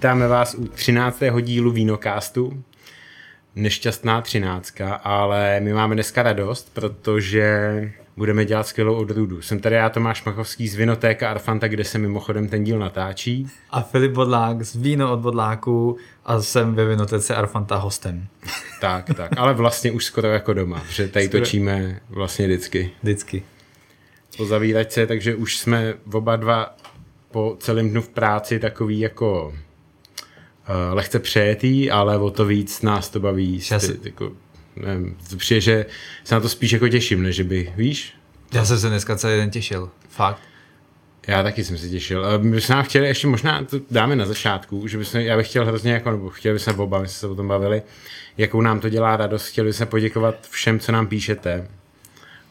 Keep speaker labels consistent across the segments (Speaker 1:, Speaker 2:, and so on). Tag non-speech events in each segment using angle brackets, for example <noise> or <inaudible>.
Speaker 1: Vítáme vás u 13. dílu Vínokástu. Nešťastná třináctka, ale my máme dneska radost, protože budeme dělat skvělou odrůdu. Jsem tady já Tomáš Machovský z Vinotéka Arfanta, kde se mimochodem ten díl natáčí.
Speaker 2: A Filip Bodlák z Víno od Bodláku a jsem ve Vinotéce Arfanta hostem.
Speaker 1: Tak, tak, ale vlastně už skoro jako doma, protože tady skoro... točíme vlastně vždycky.
Speaker 2: Vždycky.
Speaker 1: Po zavíračce, takže už jsme oba dva po celém dnu v práci takový jako lehce přejetý, ale o to víc nás to baví. Ty, jako, nevím, přijde, že se na to spíš jako těším, než by, víš?
Speaker 2: Já jsem se dneska celý den těšil, fakt.
Speaker 1: Já taky jsem se těšil. My bychom chtěli ještě možná, to dáme na začátku, že bychom, já bych chtěl hrozně, jako, nebo chtěli bychom oba, my jsme se o tom bavili, jakou nám to dělá radost, chtěli bychom poděkovat všem, co nám píšete.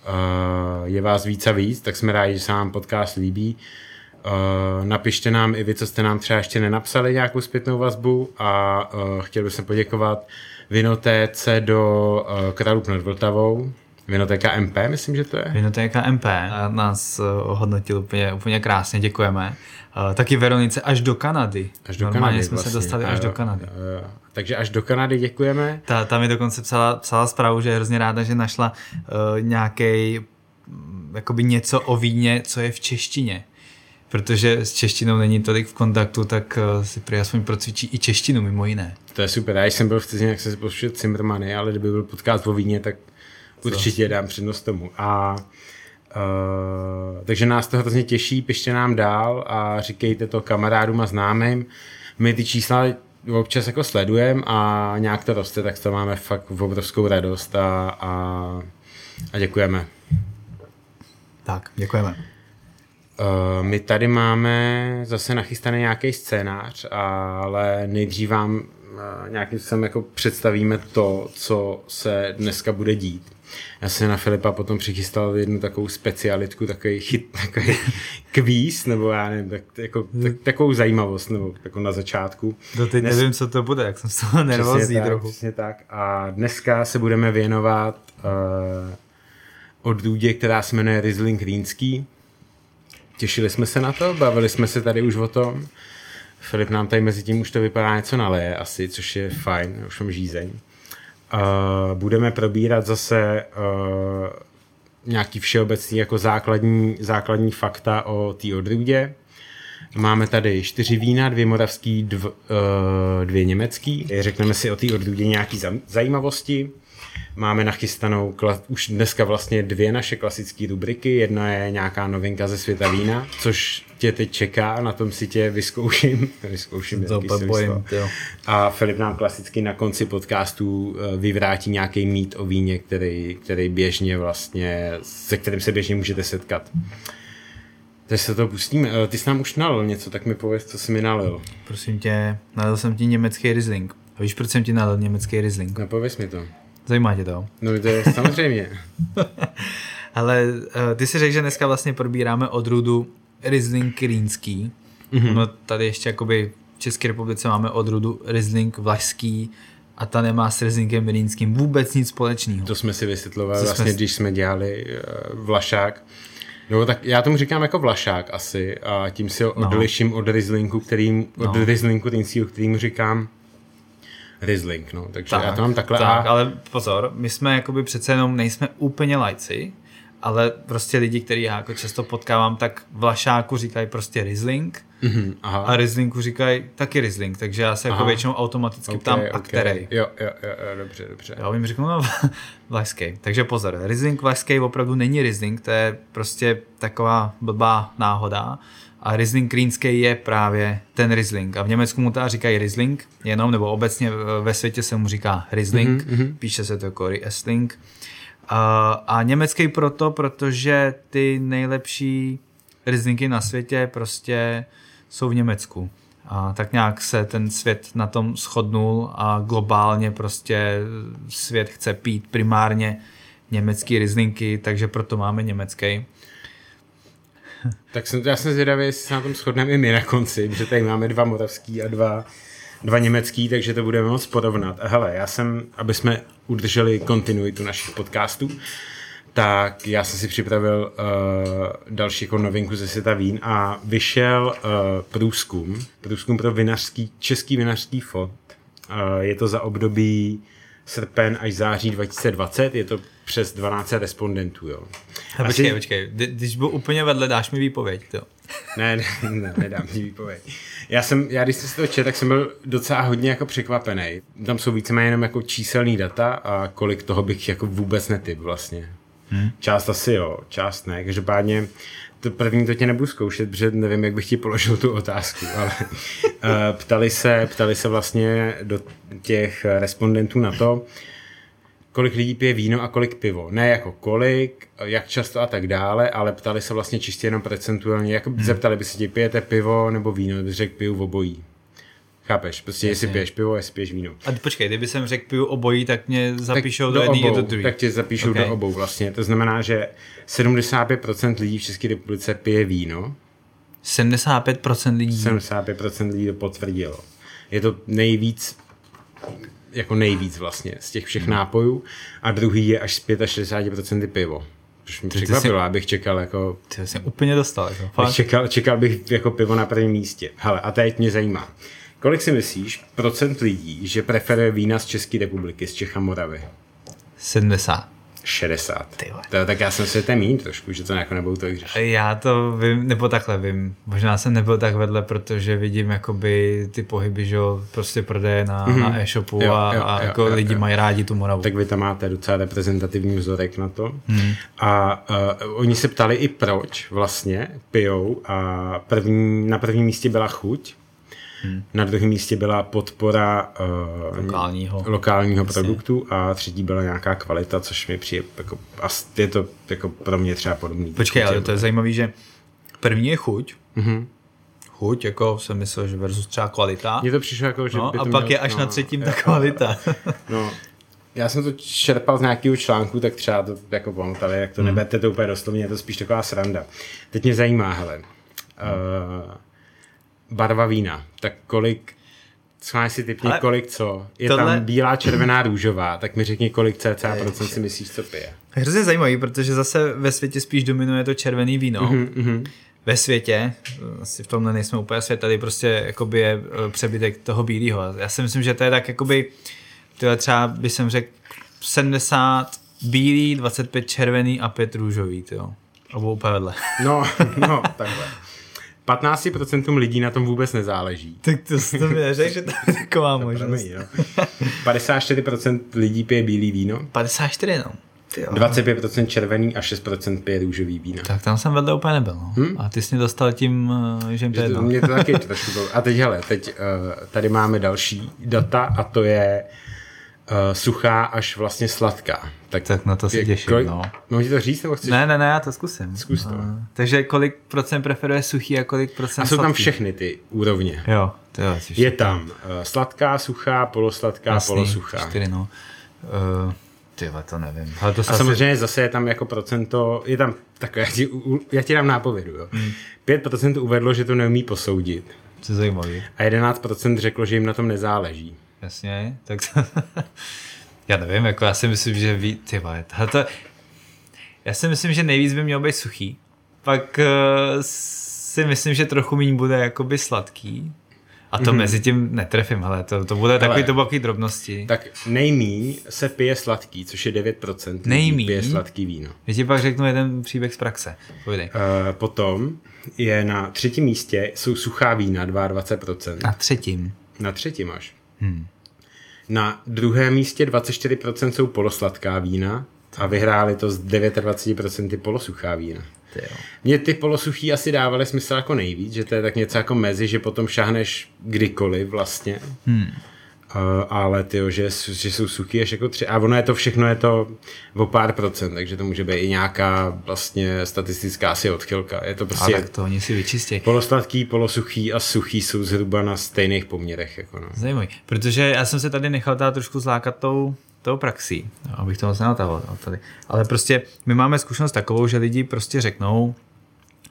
Speaker 1: Uh, je vás víc a víc, tak jsme rádi, že se vám podcast líbí. Uh, napište nám i vy, co jste nám třeba ještě nenapsali nějakou zpětnou vazbu a uh, chtěl bych se poděkovat Vinotéce do uh, Králův nad Vltavou, Vinotéka MP, myslím, že to je.
Speaker 2: Vinotéka MP nás ohodnotil úplně, úplně krásně, děkujeme. Taky Veronice až do Kanady.
Speaker 1: Až do
Speaker 2: Normálně
Speaker 1: Kanady
Speaker 2: jsme
Speaker 1: vlastně.
Speaker 2: se dostali až do Kanady.
Speaker 1: Uh, takže až do Kanady děkujeme.
Speaker 2: Ta, ta mi dokonce psala, psala zprávu, že je hrozně ráda, že našla uh, nějaký jakoby něco o víně, co je v češtině protože s češtinou není tolik v kontaktu, tak eh, si prý aspoň procvičí i češtinu mimo jiné.
Speaker 1: To je super, já jsem byl v cizině, jak jsem si poslušel Cimrmany, ale kdyby byl podcast o víně, tak určitě dám přednost tomu. A Uh, takže nás to hrozně těší, pište nám dál a říkejte to kamarádům a známým. My ty čísla občas jako sledujeme a nějak to roste, tak to máme fakt v obrovskou radost a, a, a děkujeme.
Speaker 2: Tak, děkujeme.
Speaker 1: Uh, my tady máme zase nachystaný nějaký scénář, ale nejdřív vám uh, nějakým způsobem jako představíme to, co se dneska bude dít. Já jsem na Filipa potom přichystal jednu takovou specialitku, takový chyt, <laughs> takový kvíz, nebo já nevím, tak, jako, tak, takovou zajímavost, nebo jako na začátku.
Speaker 2: Do teď Dnes... nevím, co to bude, jak jsem z toho nervózní trochu.
Speaker 1: Přesně tak. A dneska se budeme věnovat uh, odrůdě, která se jmenuje Riesling Rýnský Těšili jsme se na to, bavili jsme se tady už o tom. Filip nám tady mezi tím už to vypadá něco naleje asi, což je fajn, už mám žízeň. Uh, budeme probírat zase uh, nějaký všeobecný jako základní, základní fakta o té odrůdě. Máme tady čtyři vína, dvě moravský, dv, uh, dvě německý. Řekneme si o té odrůdě nějaký zajímavosti. Máme nachystanou už dneska vlastně dvě naše klasické rubriky. Jedna je nějaká novinka ze světa vína, což tě teď čeká, na tom si tě vyzkouším. <laughs> vyzkouším
Speaker 2: to bojím,
Speaker 1: A Filip nám klasicky na konci podcastu eh, vyvrátí nějaký mít o víně, který, který běžně vlastně, se kterým se běžně můžete setkat. Takže se to pustíme. Eh, ty jsi nám už nalil něco, tak mi pověz, co jsi mi nalil.
Speaker 2: Prosím tě, nalil jsem ti německý Riesling. A víš, proč jsem ti nalil německý Riesling?
Speaker 1: No pověz mi to.
Speaker 2: Zajímá tě to?
Speaker 1: No to je <laughs> samozřejmě.
Speaker 2: Ale uh, ty si řekl, že dneska vlastně probíráme odrůdu Riesling Rýnský. Mm-hmm. No tady ještě jakoby v České republice máme odrůdu Riesling Vlašský a ta nemá s Rieslingem Rýnským vůbec nic společného.
Speaker 1: To jsme si vysvětlovali vlastně, jsme... když jsme dělali uh, Vlašák. No tak já tomu říkám jako Vlašák asi a tím si ho no. odliším od Rieslingu, kterým, od no. Rieslingu Rýnského, kterým říkám Riesling, no. Takže tak, já to mám takhle.
Speaker 2: Tak, a... ale pozor, my jsme jakoby přece jenom nejsme úplně lajci, ale prostě lidi, který já jako často potkávám, tak Vlašáku říkají prostě Riesling mm-hmm, aha. a Rieslingu říkají taky Riesling, takže já se jako většinou automaticky okay, ptám, okay. a který.
Speaker 1: Jo, jo, jo, jo, dobře, dobře.
Speaker 2: Já jim řeknu, no, <laughs> Vlašský. Takže pozor, Riesling Vlašský opravdu není Riesling, to je prostě taková blbá náhoda a Riesling Rýnský je právě ten Riesling. A v Německu mu teda říkají Riesling jenom, nebo obecně ve světě se mu říká Riesling, mm-hmm. píše se to jako Riesling. A, a německý proto, protože ty nejlepší Rieslingy na světě prostě jsou v Německu. A tak nějak se ten svět na tom shodnul a globálně prostě svět chce pít primárně německý Rieslingy, takže proto máme německý. <laughs>
Speaker 1: Tak jsem, já jsem zvědavý, jestli se na tom shodneme i my na konci, protože tady máme dva moravský a dva, dva německý, takže to budeme moc porovnat. A hele, já jsem, aby jsme udrželi kontinuitu našich podcastů, tak já jsem si připravil uh, další jako novinku ze světa vín a vyšel uh, průzkum, průzkum pro vinařský, český vinařský fond. Uh, je to za období srpen až září 2020, je to přes 12 respondentů, jo.
Speaker 2: A počkej, počkej, Kdy- když byl úplně vedle, dáš mi výpověď, to.
Speaker 1: Ne, ne, ne nedám ti výpověď. Já jsem, já když jsem si to četl, tak jsem byl docela hodně jako překvapený. Tam jsou víceméně jenom jako číselný data a kolik toho bych jako vůbec netyp vlastně. Hmm. Část asi jo, část ne. Každopádně to první to tě nebudu zkoušet, protože nevím, jak bych ti položil tu otázku, ale uh, ptali, se, ptali se vlastně do těch respondentů na to, kolik lidí pije víno a kolik pivo. Ne jako kolik, jak často a tak dále, ale ptali se vlastně čistě jenom procentuálně, jako hmm. zeptali by se ti, pijete pivo nebo víno, by řekl piju v obojí. Chápeš? Prostě jestli piješ pivo, jestli piješ víno.
Speaker 2: A počkej, kdyby jsem řekl piju obojí, tak mě zapíšou
Speaker 1: tak
Speaker 2: do jedný i do druhý.
Speaker 1: Tak tě zapíšou
Speaker 2: Okay.
Speaker 1: do obou vlastně. To znamená, že 75% lidí v České republice pije víno,
Speaker 2: 75% lidí.
Speaker 1: 75% lidí to potvrdilo. Je to nejvíc, jako nejvíc vlastně z těch všech nápojů a druhý je až z 65% pivo. Což mi překvapilo, abych čekal jako
Speaker 2: Ty jsem úplně dostal. Jako. Fakt.
Speaker 1: čekal, čekal bych jako pivo na prvním místě. Hele, a teď mě zajímá. Kolik si myslíš procent lidí, že preferuje vína z České republiky, z Čech a Moravy?
Speaker 2: 70.
Speaker 1: 60.
Speaker 2: Ty vole.
Speaker 1: To, tak já jsem si ten mín trošku, že to jako nebudu to řešit.
Speaker 2: Já to vím, nebo takhle vím. Možná jsem nebyl tak vedle, protože vidím jakoby ty pohyby, že prostě prodeje na, mm-hmm. na e-shopu
Speaker 1: Jo,
Speaker 2: a,
Speaker 1: jo,
Speaker 2: a
Speaker 1: jo,
Speaker 2: jako
Speaker 1: jo,
Speaker 2: lidi
Speaker 1: jo.
Speaker 2: mají rádi tu Moravu.
Speaker 1: Tak vy tam máte docela reprezentativní vzorek na to. Hmm. A uh, oni se ptali i proč vlastně pijou a první, na prvním místě byla chuť, hmm. na druhém místě byla podpora uh,
Speaker 2: Lokálního.
Speaker 1: lokálního produktu a třetí byla nějaká kvalita, což mi přijde jako, a je to jako pro mě třeba podobný.
Speaker 2: Počkej, ale to je zajímavé, že první je chuť.
Speaker 1: Mhm.
Speaker 2: Chuť, jako jsem myslel, že versus třeba kvalita.
Speaker 1: Mně to přišlo jako, že
Speaker 2: No,
Speaker 1: by
Speaker 2: a
Speaker 1: to
Speaker 2: pak
Speaker 1: mělo-
Speaker 2: je až
Speaker 1: no,
Speaker 2: na třetím ta kvalita. <laughs>
Speaker 1: No, já jsem to čerpal z nějakého článku, tak třeba to jako pomotali, jak to
Speaker 2: Hmm.
Speaker 1: neberte to úplně doslovně, je to spíš taková sranda. Teď mě zajímá, hele, uh, barva vína, tak kolik, co máš si typně,
Speaker 2: Ale
Speaker 1: kolik co? Je
Speaker 2: tohle-
Speaker 1: tam bílá, červená, <clears throat> růžová, tak mi řekni, kolik cca procent si myslíš, co pije.
Speaker 2: Hrozně zajímavý, protože zase ve světě spíš dominuje to červený víno. Mm-hmm. Ve světě, asi v tomhle nejsme úplně svět, tady prostě jakoby je eh, přebytek toho bílého. Já si myslím, že to je tak jakoby, tyhle třeba by jsem řekl 70 bílý, 25 červený a 5 růžový, tyjo. Obou úplně vedle.
Speaker 1: No, <laughs> no, takhle. 15% lidí na tom vůbec nezáleží.
Speaker 2: tak to jsi to mi neřekl, že to je taková možnost.
Speaker 1: Promiň, jo. 54% lidí pije bílý víno,
Speaker 2: 54, no. Tyjo.
Speaker 1: 25% červený a 6% pije růžový víno.
Speaker 2: Tak tam jsem vedle úplně nebyl. No. Hmm? A ty jsi mě dostal tím, eh, že jim to je
Speaker 1: To,
Speaker 2: jedno.
Speaker 1: mě to taky trošku bylo. A teď hele, teď uh, tady máme další data a to je uh, suchá až vlastně sladká. Tak,
Speaker 2: Tak na to se těším,
Speaker 1: kolik-
Speaker 2: no.
Speaker 1: Mám ti to říct, nebo chceš?
Speaker 2: Ne, ne, ne, já to zkusím.
Speaker 1: Zkus to.
Speaker 2: A, takže kolik procent preferuje suchý a kolik procent
Speaker 1: A jsou tam
Speaker 2: sladký?
Speaker 1: všechny ty úrovně.
Speaker 2: Jo, to jo.
Speaker 1: Je tam uh, sladká, suchá, polosladká,
Speaker 2: jasný,
Speaker 1: polosuchá.
Speaker 2: Čtyři, no. Uh, ty vole, to nevím. Ale to
Speaker 1: A
Speaker 2: asi...
Speaker 1: samozřejmě zase je tam jako procento, je tam takové, já ti, já ti dám nápovědu. Jo.
Speaker 2: Hmm.
Speaker 1: 5% uvedlo, že to neumí posoudit.
Speaker 2: To je zajímavý.
Speaker 1: A 11% řeklo, že jim na tom nezáleží.
Speaker 2: Jasně, tak to... <laughs> já nevím, jako já si myslím, že ví, ty vole, to... Já si myslím, že nejvíc by měl být suchý. Pak uh, si myslím, že trochu méně bude jakoby sladký. A to mm-hmm. mezi tím netrefím, ale to, to bude takový, to takový drobnosti.
Speaker 1: Tak nejmíň se pije sladký, což je 9% lidí
Speaker 2: Nejmíň?
Speaker 1: pije sladký víno.
Speaker 2: Já ti pak řeknu jeden příběh z praxe.
Speaker 1: Uh, potom je na třetím místě jsou suchá vína 22%.
Speaker 2: Na třetím.
Speaker 1: Na třetím až. Hmm. Na druhém místě 24% jsou polosladká vína a vyhráli to z 29% polosuchá vína. Mně ty polosuchý asi dávaly smysl jako nejvíc, že to je tak něco jako mezi, že potom šahneš kdykoliv vlastně. Hmm. Uh, ale ty, že, že jsou suchý až jako tři. A ono je to všechno, je to o pár procent, takže to může být i nějaká vlastně statistická asi odchylka. Je to prostě
Speaker 2: tak to oni si vyčistí.
Speaker 1: polosladký, polosuchý a suchý jsou zhruba na stejných poměrech. Jako no.
Speaker 2: Zajímavý. Protože já jsem se tady nechal teda trošku zlákat tou, tou praxí, abych to moc neotával tady. Ale prostě my máme zkušenost takovou, že lidi prostě řeknou,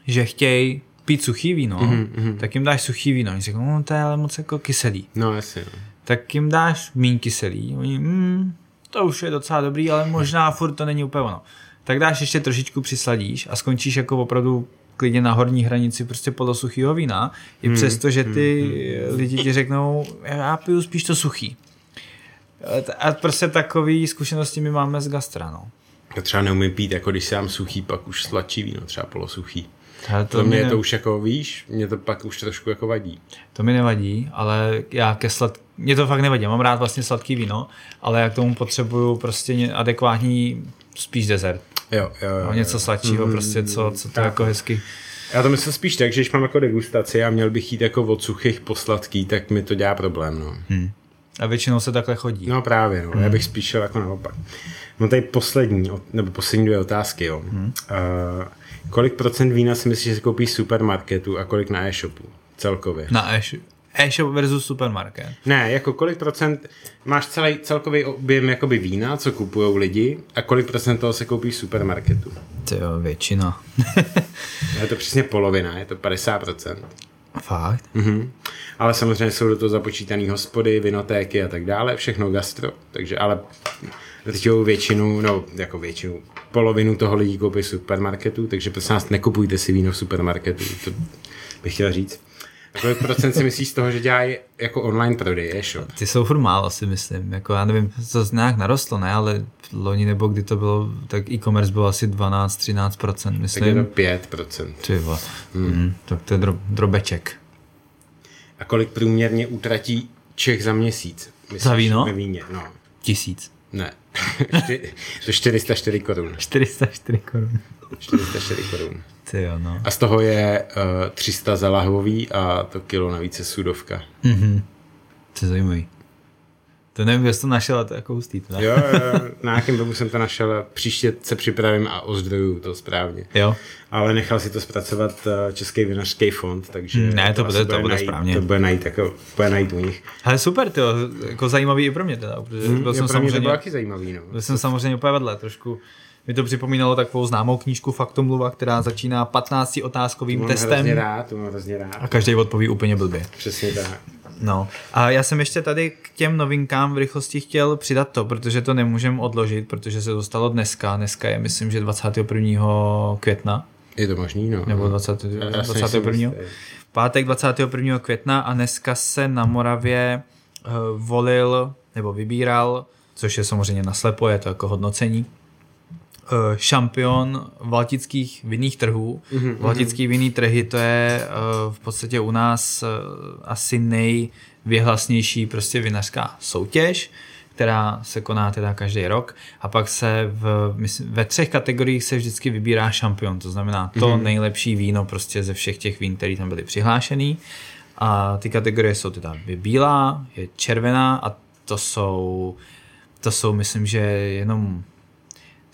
Speaker 2: že chtějí pít suchý víno, mm-hmm. tak jim dáš suchý víno. Oni řeknou, no to je ale moc jako kyselý.
Speaker 1: No jasně. No.
Speaker 2: Tak jim dáš míň kyselý. Oni, mm, to už je docela dobrý, ale možná furt to není úplně ono. tak dáš ještě trošičku přisladíš a skončíš jako opravdu klidně na horní hranici prostě polosuchýho vína, i
Speaker 1: Hmm,
Speaker 2: přesto, že ty lidi ti řeknou, já piju spíš to suchý. A prostě takový zkušenosti my máme z gastra, no.
Speaker 1: To třeba neumím pít, jako když si dám suchý, pak už sladčí víno, třeba polosuchý.
Speaker 2: Ale
Speaker 1: To, to
Speaker 2: mi
Speaker 1: mě
Speaker 2: ne-
Speaker 1: to už jako, víš, mě to pak už trošku jako vadí.
Speaker 2: To mi nevadí, ale já ke slad... Mě to fakt nevadí, já mám rád vlastně sladký víno, ale já k tomu potřebuju prostě adekvátní spíš dezert.
Speaker 1: Jo, jo, jo.
Speaker 2: No, něco sladšího,
Speaker 1: Mhm,
Speaker 2: prostě, co, co to
Speaker 1: tak.
Speaker 2: jako hezky.
Speaker 1: Já to myslím spíš tak, že když mám jako degustaci a měl bych jít jako od suchých po sladký, tak mi to dělá problém, no.
Speaker 2: Hmm. A většinou se takhle chodí.
Speaker 1: No právě, no. Já bych spíš šel jako naopak. No tady poslední, nebo poslední dvě otázky, jo. Uh, kolik procent vína si myslíš, že si koupíš v supermarketu a kolik na e-shopu celkově?
Speaker 2: Na e- e-shop versus supermarket.
Speaker 1: Ne, jako kolik procent máš celý celkový objem jakoby vína, co kupují lidi a kolik procent toho se koupí v supermarketu?
Speaker 2: To jo, většina. <laughs>
Speaker 1: Je to přesně polovina, je to 50 procent.
Speaker 2: Fakt?
Speaker 1: Mhm. Ale samozřejmě jsou do toho započítané hospody, vinotéky a tak dále, všechno gastro, takže ale drtivou většinu, no jako většinu, polovinu toho lidí koupí v supermarketu, takže prosím vás, nekupujte si víno v supermarketu, to bych chtěl říct. A kolik procent si myslíš z toho, že dělají jako online prodej, e-shop?
Speaker 2: Ty jsou furt málo, si myslím. Jako já nevím, to nějak narostlo, ne, ale v loni nebo kdy to bylo, tak e-commerce bylo asi 12-13%,
Speaker 1: Tak je
Speaker 2: myslím.
Speaker 1: to 5 procent.
Speaker 2: Ty vole. Mm. tak to je dro- drobeček.
Speaker 1: A kolik průměrně utratí Čech za měsíc? Myslíš,
Speaker 2: Za víno?
Speaker 1: Ve víně, no.
Speaker 2: Tisíc.
Speaker 1: Ne. To 404 korun.
Speaker 2: 404 korun.
Speaker 1: 404 korun.
Speaker 2: Ty jo, no.
Speaker 1: A z toho je uh, 300 za lahvový a to kilo navíc je sudovka.
Speaker 2: Mhm. To je zajímavý. To nevím, jestli to našel, to je jako hustý. Teda.
Speaker 1: Jo, jo, na nějakém webu jsem to našel příště se připravím a ozdrojuju to správně.
Speaker 2: jo.
Speaker 1: Ale nechal si to zpracovat uh, Český vinařský fond, takže...
Speaker 2: Hmm, ne, to
Speaker 1: asi
Speaker 2: bude- to bude
Speaker 1: najít,
Speaker 2: správně.
Speaker 1: To bude najít, jako, bude najít u nich.
Speaker 2: Ale super, to jako zajímavý i pro mě teda, protože
Speaker 1: Hmm,
Speaker 2: byl jsem
Speaker 1: jo, pro mě to
Speaker 2: samozřejmě,
Speaker 1: bylo taky zajímavý, no.
Speaker 2: byl jsem samozřejmě úplně vedle, trošku mi to připomínalo takovou známou knížku Faktomluva, která začíná 15 otázkovým
Speaker 1: Mám
Speaker 2: testem
Speaker 1: hrozně rád, to mám hrozně rád.
Speaker 2: a každý odpoví úplně blbě.
Speaker 1: Přesně tak.
Speaker 2: No a já jsem ještě tady k těm novinkám v rychlosti chtěl přidat to, protože to nemůžem odložit, protože se dostalo dneska. Dneska je myslím, že 21. května,
Speaker 1: Je to možný, no.
Speaker 2: nebo 20,
Speaker 1: Já- já si nejsem
Speaker 2: 21.
Speaker 1: jistý.
Speaker 2: pátek 21. května a dneska se na Moravě uh, volil nebo vybíral, což je samozřejmě naslepo, je to jako hodnocení, šampion valtických vinných trhů. Mm-hmm. Valtický vinný trhy to je uh, v podstatě u nás uh, asi nejvěhlasnější prostě vinařská soutěž, která se koná teda každý rok a pak se v, myslím, ve třech kategoriích se vždycky vybírá šampion, to znamená to mm-hmm. nejlepší víno prostě ze všech těch vín, které tam byly přihlášený a ty kategorie jsou teda je bílá, je červená a to jsou to jsou myslím, že jenom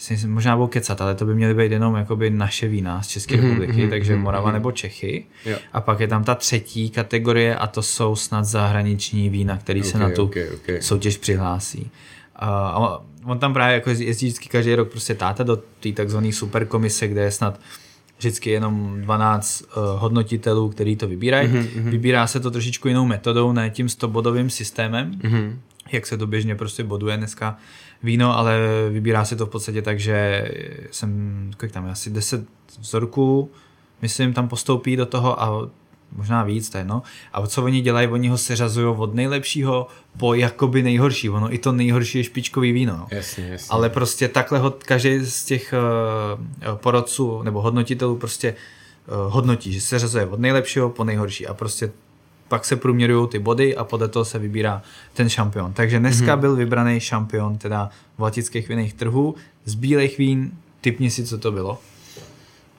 Speaker 2: si možná budou kecat, ale to by měly být jenom jakoby naše vína z České republiky,
Speaker 1: mhm,
Speaker 2: takže
Speaker 1: mhm,
Speaker 2: Morava
Speaker 1: mhm.
Speaker 2: nebo Čechy.
Speaker 1: Jo.
Speaker 2: A pak je tam ta třetí kategorie a to jsou snad zahraniční vína, který se
Speaker 1: Ok,
Speaker 2: na tu
Speaker 1: ok, ok.
Speaker 2: soutěž přihlásí. A on tam právě jako jezdí vždycky každý rok prostě táta do té takzvané superkomise, kde je snad vždycky jenom 12 uh, hodnotitelů, který to vybírají.
Speaker 1: Mhm,
Speaker 2: Mm-hmm. Vybírá se to trošičku jinou metodou, ne tím 100-bodovým systémem,
Speaker 1: Mhm.
Speaker 2: jak se to běžně prostě boduje dneska víno, ale vybírá se to v podstatě tak, že jsem, kolik tam je, asi 10 vzorků, myslím, tam postoupí do toho a možná víc, to je no. A co oni dělají, oni ho seřazují od nejlepšího po jakoby nejhorší. Ono i to nejhorší je špičkový víno. No.
Speaker 1: Jasně, jasně.
Speaker 2: Ale prostě takhle ho každý z těch uh, porodců nebo hodnotitelů prostě uh, hodnotí, že se řazuje od nejlepšího po nejhorší a prostě pak se průměrují ty body a podle toho se vybírá ten šampion. Takže dneska mm-hmm. byl vybraný šampion teda vlatických vinných trhů z bílých vín. Typni si, co to bylo.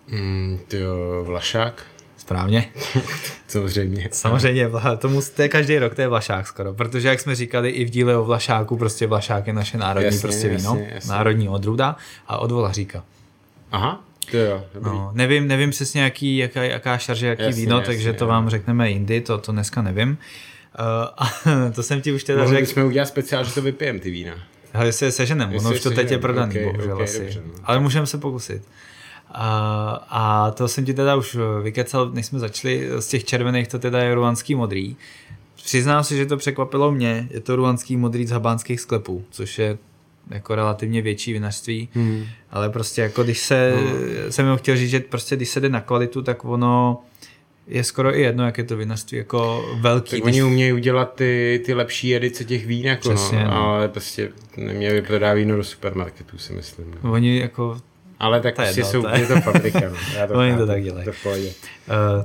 Speaker 1: Mm, tyjo, Vlašák?
Speaker 2: Správně. <laughs>
Speaker 1: Samozřejmě.
Speaker 2: Samozřejmě, tomu, to je každý rok, to je Vlašák skoro, protože jak jsme říkali i v díle o Vlašáku, prostě Vlašák je naše národní
Speaker 1: Jasně,
Speaker 2: prostě víno,
Speaker 1: jasně, jasně.
Speaker 2: národní odrůda a od Vlaříka.
Speaker 1: Aha, jo.
Speaker 2: No, nevím, nevím přesně, jaký, jaká, jaká šarže, jaký
Speaker 1: Jasně,
Speaker 2: víno,
Speaker 1: jasně,
Speaker 2: takže to
Speaker 1: jo.
Speaker 2: vám řekneme jindy, to, to dneska nevím. Uh, a <laughs> to jsem ti už teda
Speaker 1: Mohli
Speaker 2: řekl,
Speaker 1: bychom udělat speciál, že to vypijem, ty vína.
Speaker 2: ale jestli je seženem, ono už to teď je prodaný,
Speaker 1: ok,
Speaker 2: bohužel
Speaker 1: ok,
Speaker 2: asi.
Speaker 1: dobře, no.
Speaker 2: Ale můžeme se pokusit. A, a to jsem ti teda už vykecal, než jsme začali, z těch červených to teda je ruanský modrý. Přiznám si, že to překvapilo mě, je to ruanský modrý z habánských sklepů, což je jako relativně větší vinařství, hmm. ale prostě jako když se, hmm. jsem jenom chtěl říct, že prostě když se jde na kvalitu, tak ono je skoro i jedno, jak je to vinařství jako velký.
Speaker 1: Tak oni umějí udělat ty, ty lepší edice těch vín, jako Přesně, no, no. ale prostě neměli prodávat víno do supermarketů, si myslím.
Speaker 2: No. Oni jako
Speaker 1: ale tak prostě jsou, to je to fabrika. No. Já to <laughs>
Speaker 2: Oni to tak dělají.
Speaker 1: To
Speaker 2: uh,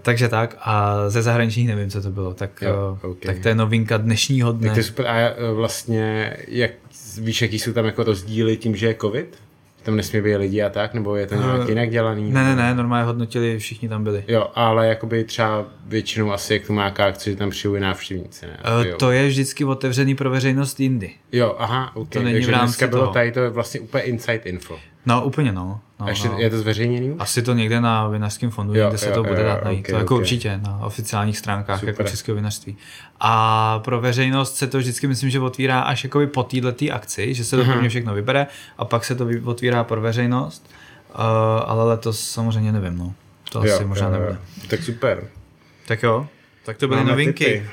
Speaker 2: takže tak a ze zahraničních nevím, co to bylo. Tak, jo, uh, okay. tak to je novinka dnešního dne.
Speaker 1: Tak to super. A vlastně, jak, víš, jaký jsou tam jako rozdíly tím, že je covid? tam nesmí být lidi a tak, nebo je to nějak uh, jinak dělaný?
Speaker 2: Ne, ne, ne, normálně hodnotili, všichni tam byli.
Speaker 1: Jo, ale jakoby třeba většinou asi, jak to má akce, že tam přijeli návštěvníci, ne?
Speaker 2: Uh, to je vždycky otevřený pro veřejnost jindy.
Speaker 1: Jo, aha, ok. To není Takže v rámci dneska bylo toho. tady to vlastně úplně inside info.
Speaker 2: No, úplně no. no
Speaker 1: a ještě
Speaker 2: no.
Speaker 1: je to zveřejněný
Speaker 2: Asi to někde na vinařském fondu, jo, někde se jo, to bude jo, dát najít. Okay, to jako okay. určitě na oficiálních stránkách jako Super. jako Českého vinařství. A pro veřejnost se to vždycky myslím, že otvírá až jakoby po této akci, že se to uh-huh. všechno vybere a pak se to otvírá pro veřejnost. Uh, ale letos samozřejmě nevím, no. To jo, asi možná jo, nebude.
Speaker 1: Tak super.
Speaker 2: Tak jo, tak to byly Máme novinky. Typy.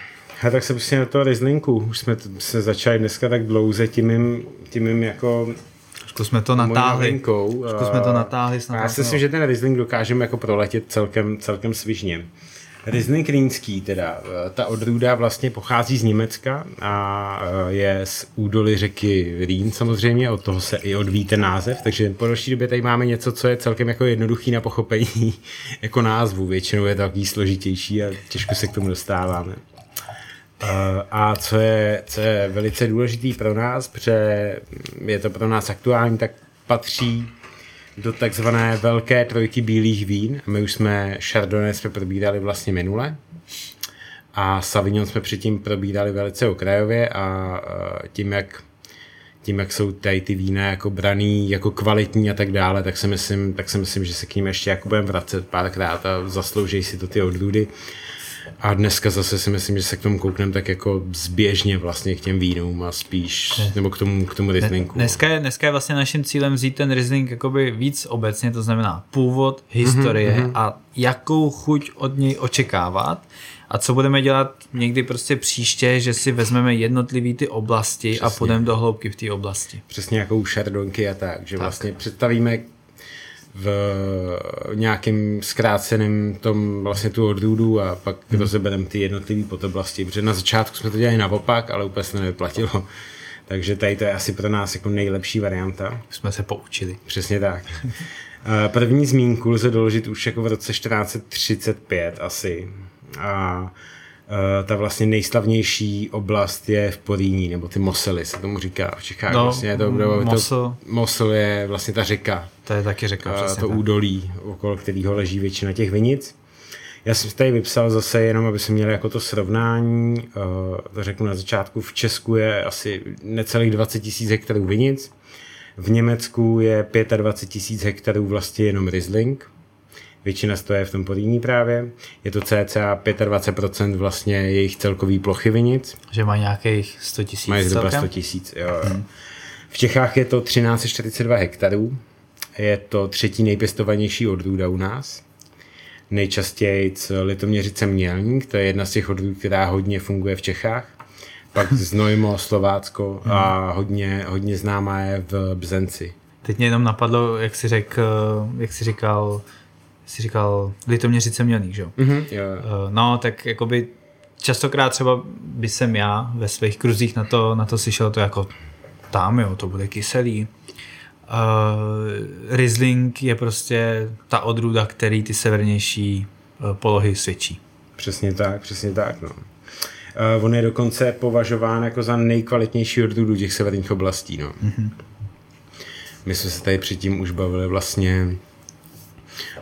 Speaker 1: A tak se prostě na toho Rizlinku, už jsme se začali dneska tak dlouze tím mým, tím mým jako
Speaker 2: jsme to natáhli. jsme to natáhli.
Speaker 1: Snad já si myslím, že ten Riesling dokážeme jako proletět celkem, celkem svižně. Riesling Rýnský, teda, eh, ta odrůda vlastně pochází z Německa a eh, je z údoly řeky Rýn samozřejmě, od toho se i odvíjí ten název, takže po další době tady máme něco, co je celkem jako jednoduchý na pochopení <laughs> jako názvu, většinou je to takový složitější a těžko se k tomu dostáváme. Eh, a co je, co je velice důležitý pro nás, protože je to pro nás aktuální, tak patří do takzvané velké trojky bílých vín. My už jsme Chardonnay jsme probírali vlastně minule a Savignon jsme předtím probírali velice okrajově a eh, tím, jak tím, jak jsou tady ty vína jako braný, jako kvalitní a tak dále, tak si myslím, tak si myslím že se k ním ještě jako budeme vracet párkrát a zaslouží si to ty odrůdy. A dneska zase si myslím, že se k tomu koukneme tak jako zběžně vlastně k těm vínům a spíš, ne. nebo k tomu, k tomu Rieslinku.
Speaker 2: Dneska je, dneska je vlastně naším cílem vzít ten Riesling jakoby víc obecně, to znamená původ, historie mm-hmm. a jakou chuť od něj očekávat a co budeme dělat někdy prostě příště, že si vezmeme jednotlivý ty oblasti Přesně. a půjdeme do hloubky v té oblasti.
Speaker 1: Přesně jako u šardonky a tak, že tak. vlastně představíme v nějakým zkráceném tom vlastně tu odrůdu a pak hmm. rozebereme ty jednotlivé podoblasti, protože na začátku jsme to dělali naopak, ale úplně se to nevyplatilo. <laughs> Takže tady to je asi pro nás jako nejlepší varianta.
Speaker 2: Jsme se poučili.
Speaker 1: Přesně tak. První zmínku lze doložit už jako v roce 1435 asi. A Eh, ta vlastně nejslavnější oblast je v Poríní, nebo ty Mosely se tomu říká v Čechách. No, vlastně je to, Mosel. to, Mosel je vlastně ta řeka.
Speaker 2: To je taky řeka,
Speaker 1: uh, To tak. údolí, okolo kterého leží většina těch vinic. Já jsem tady vypsal zase jenom, aby se měli jako to srovnání, to řeknu na začátku, v Česku je asi necelých 20 tisíc hektarů vinic, v Německu je 25 tisíc hektarů vlastně jenom Riesling, většina z toho je v tom Poríní právě. Je to cca 25% vlastně jejich celkový plochy vinic.
Speaker 2: Že má nějakých 100 tisíc
Speaker 1: Mají zhruba 100 tisíc, jo. Hmm. V Čechách je to 1342 hektarů. Je to třetí nejpěstovanější odrůda u nás. Nejčastěji litoměřice mělník, to je jedna z těch odrůd, která hodně funguje v Čechách. Pak <laughs> Znojmo, Slovácko a hmm. hodně, hodně známá je v Bzenci.
Speaker 2: Teď mě jenom napadlo, jak jsi, řek, jak jsi říkal, jsi říkal Litoměřice mělník, že
Speaker 1: mm-hmm, jo?
Speaker 2: Uh, no, tak jakoby častokrát třeba by jsem já ve svých kruzích na to, na to slyšel to jako tam, jo, to bude kyselý. Uh, Riesling je prostě ta odrůda, který ty severnější uh, polohy svědčí.
Speaker 1: Přesně tak, přesně tak, no. Uh, on je dokonce považován jako za nejkvalitnější odrůdu těch severních oblastí, no. Mm-hmm. My jsme se tady předtím už bavili vlastně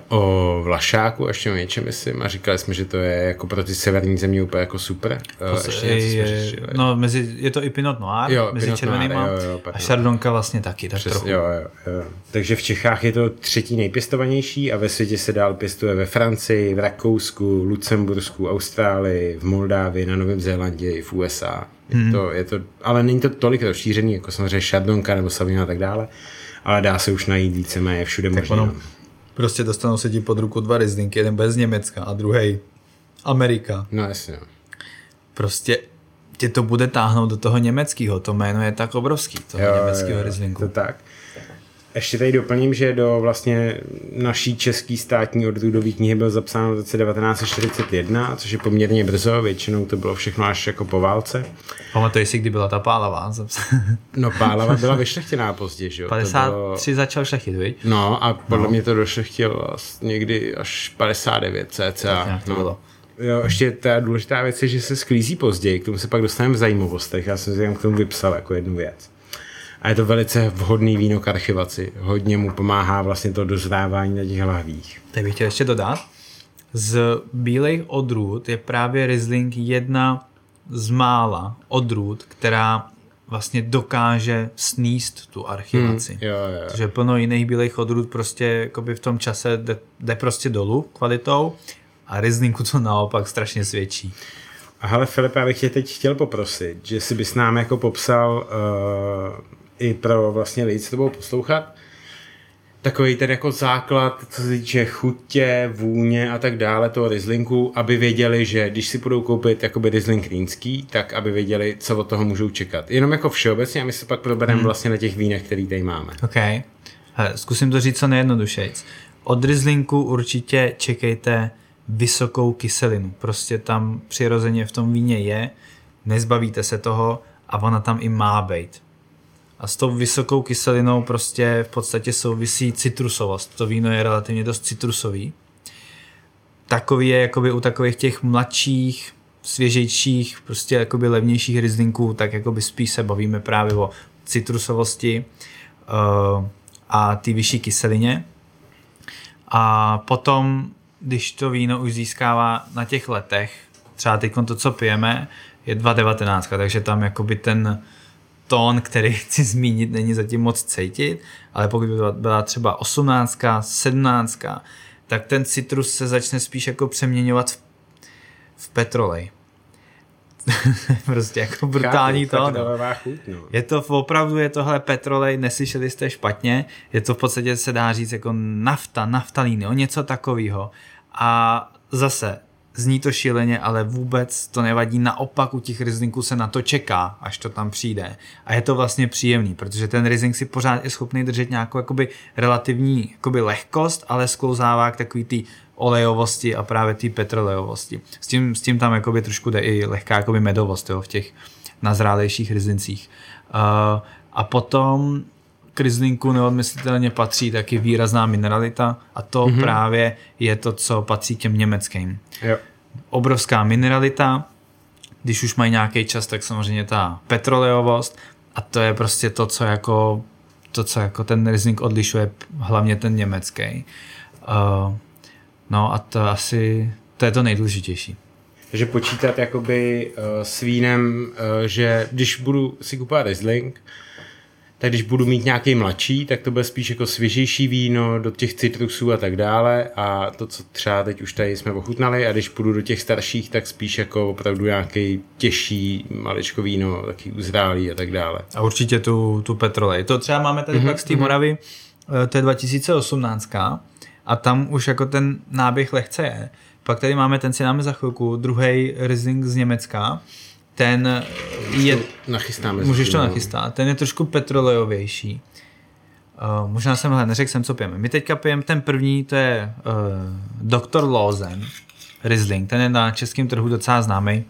Speaker 1: o Vlašáku, ještě o něčem, myslím, a říkali jsme, že to je jako pro ty severní země úplně jako super.
Speaker 2: To ještě je, no, mezi, je to i Pinot Noir, jo, mezi Pinot červenýma Noir, jo, jo, a Chardonka vlastně taky, tak Přes, trochu.
Speaker 1: Jo, jo, jo. Takže v Čechách je to třetí nejpěstovanější a ve světě se dál pěstuje ve Francii, v Rakousku, Lucembursku, Austrálii, v Moldávii, na Novém Zélandě i v USA. Je hmm. to, je to, ale není to tolik rozšířený, jako samozřejmě Chardonka nebo Sauvignon a tak dále, ale dá se už najít víceméně všude možná.
Speaker 2: Prostě dostanou se ti pod ruku dva Rieslingy, jeden bez Německa a druhý Amerika.
Speaker 1: No jasně.
Speaker 2: Prostě tě to bude táhnout do toho německého. To jméno je tak obrovský, toho jo, německého Rieslinku.
Speaker 1: To tak. Ještě tady doplním, že do vlastně naší český státní odrůdové knihy byl zapsán v roce 1941, což je poměrně brzo, většinou to bylo všechno až jako po válce.
Speaker 2: Pamatuješ si, kdy byla ta pálava? <laughs>
Speaker 1: no pálava byla vyšlechtěná později, že jo?
Speaker 2: 53 bylo... začal šlechtit, viď?
Speaker 1: No a podle no. mě to došlechtil někdy až 59 cca. Tak to no. bylo. Jo, ještě ta důležitá věc je, že se sklízí později, k tomu se pak dostaneme v zajímavostech. Já jsem si k tomu vypsal jako jednu věc. A je to velice vhodný víno k archivaci. Hodně mu pomáhá vlastně to dozrávání na těch lahvích.
Speaker 2: Tak bych chtěl ještě dodat. Z bílých odrůd je právě Riesling jedna z mála odrůd, která vlastně dokáže sníst tu archivaci. Hmm,
Speaker 1: jo, jo.
Speaker 2: Protože plno jiných bílých odrůd prostě v tom čase jde, jde prostě dolů kvalitou a Rieslinku to naopak strašně svědčí.
Speaker 1: A hele Filipe, já bych tě teď chtěl poprosit, že si bys nám jako popsal uh, i pro vlastně lidi, co to budou poslouchat, takový ten jako základ, co se týče chutě, vůně a tak dále toho Rieslinku, aby věděli, že když si budou koupit jakoby Riesling rýnský, tak aby věděli, co od toho můžou čekat. Jenom jako všeobecně a my se pak probereme hmm. vlastně na těch vínech, který tady máme.
Speaker 2: OK. Hele, zkusím to říct co nejjednodušejc. Od Rieslinku určitě čekejte vysokou kyselinu. Prostě tam přirozeně v tom víně je, nezbavíte se toho a ona tam i má být a s tou vysokou kyselinou prostě v podstatě souvisí citrusovost. To víno je relativně dost citrusový. Takový je jakoby u takových těch mladších, svěžejších, prostě jakoby levnějších rizlinků, tak jakoby spíš se bavíme právě o citrusovosti uh, a ty vyšší kyselině. A potom, když to víno už získává na těch letech, třeba teď to, co pijeme, je 2,19, takže tam jakoby ten tón, který <laughs> chci zmínit, není zatím moc cítit, ale pokud by byla třeba 18, 17, tak ten citrus se začne spíš jako přeměňovat v, v petrolej. <laughs> prostě jako brutální to. No. Je to opravdu, je tohle petrolej, neslyšeli jste špatně, je to v podstatě se dá říct jako nafta, naftalíny, o něco takového. A zase Zní to šíleně, ale vůbec to nevadí. Naopak u těch rizlinků se na to čeká, až to tam přijde. A je to vlastně příjemný, protože ten rizling si pořád je schopný držet nějakou jakoby relativní jakoby lehkost, ale sklouzává k takový ty olejovosti a právě té petrolejovosti. S tím, s tím tam jakoby trošku jde i lehká jakoby medovost jo, v těch nazrálejších rizlincích. Uh, a potom k Rizlinku neodmyslitelně patří taky výrazná mineralita a to mm-hmm. právě je to, co patří těm německým.
Speaker 1: Jo.
Speaker 2: Obrovská mineralita, když už mají nějaký čas, tak samozřejmě ta petroleovost a to je prostě to, co jako to, co jako ten Riesling odlišuje, hlavně ten německý. Uh, no a to asi, to je to nejdůležitější.
Speaker 1: Takže počítat jakoby uh, s vínem, uh, že když budu si kupovat Riesling, tak když budu mít nějaký mladší, tak to bude spíš jako svěžejší víno do těch citrusů a tak dále a to, co třeba teď už tady jsme ochutnali a když půjdu do těch starších, tak spíš jako opravdu nějaký těžší maličko víno, taky uzrálý a tak dále.
Speaker 2: A určitě tu, tu petrolej. To třeba máme tady mm-hmm. pak z té mhm. Moravy, eh, to je 2018 a tam už jako ten náběh lehce je. Pak tady máme, ten si dáme za chvilku, druhý Riesling z Německa, ten je...
Speaker 1: Nachystáme.
Speaker 2: Můžeš to nachystat. Ten je trošku petrolejovější. Uh, možná jsem hle, neřekl jsem, co pijeme. My teďka pijeme ten první, to je uh, Dr. Lozen Riesling. Ten je na českém trhu docela známý.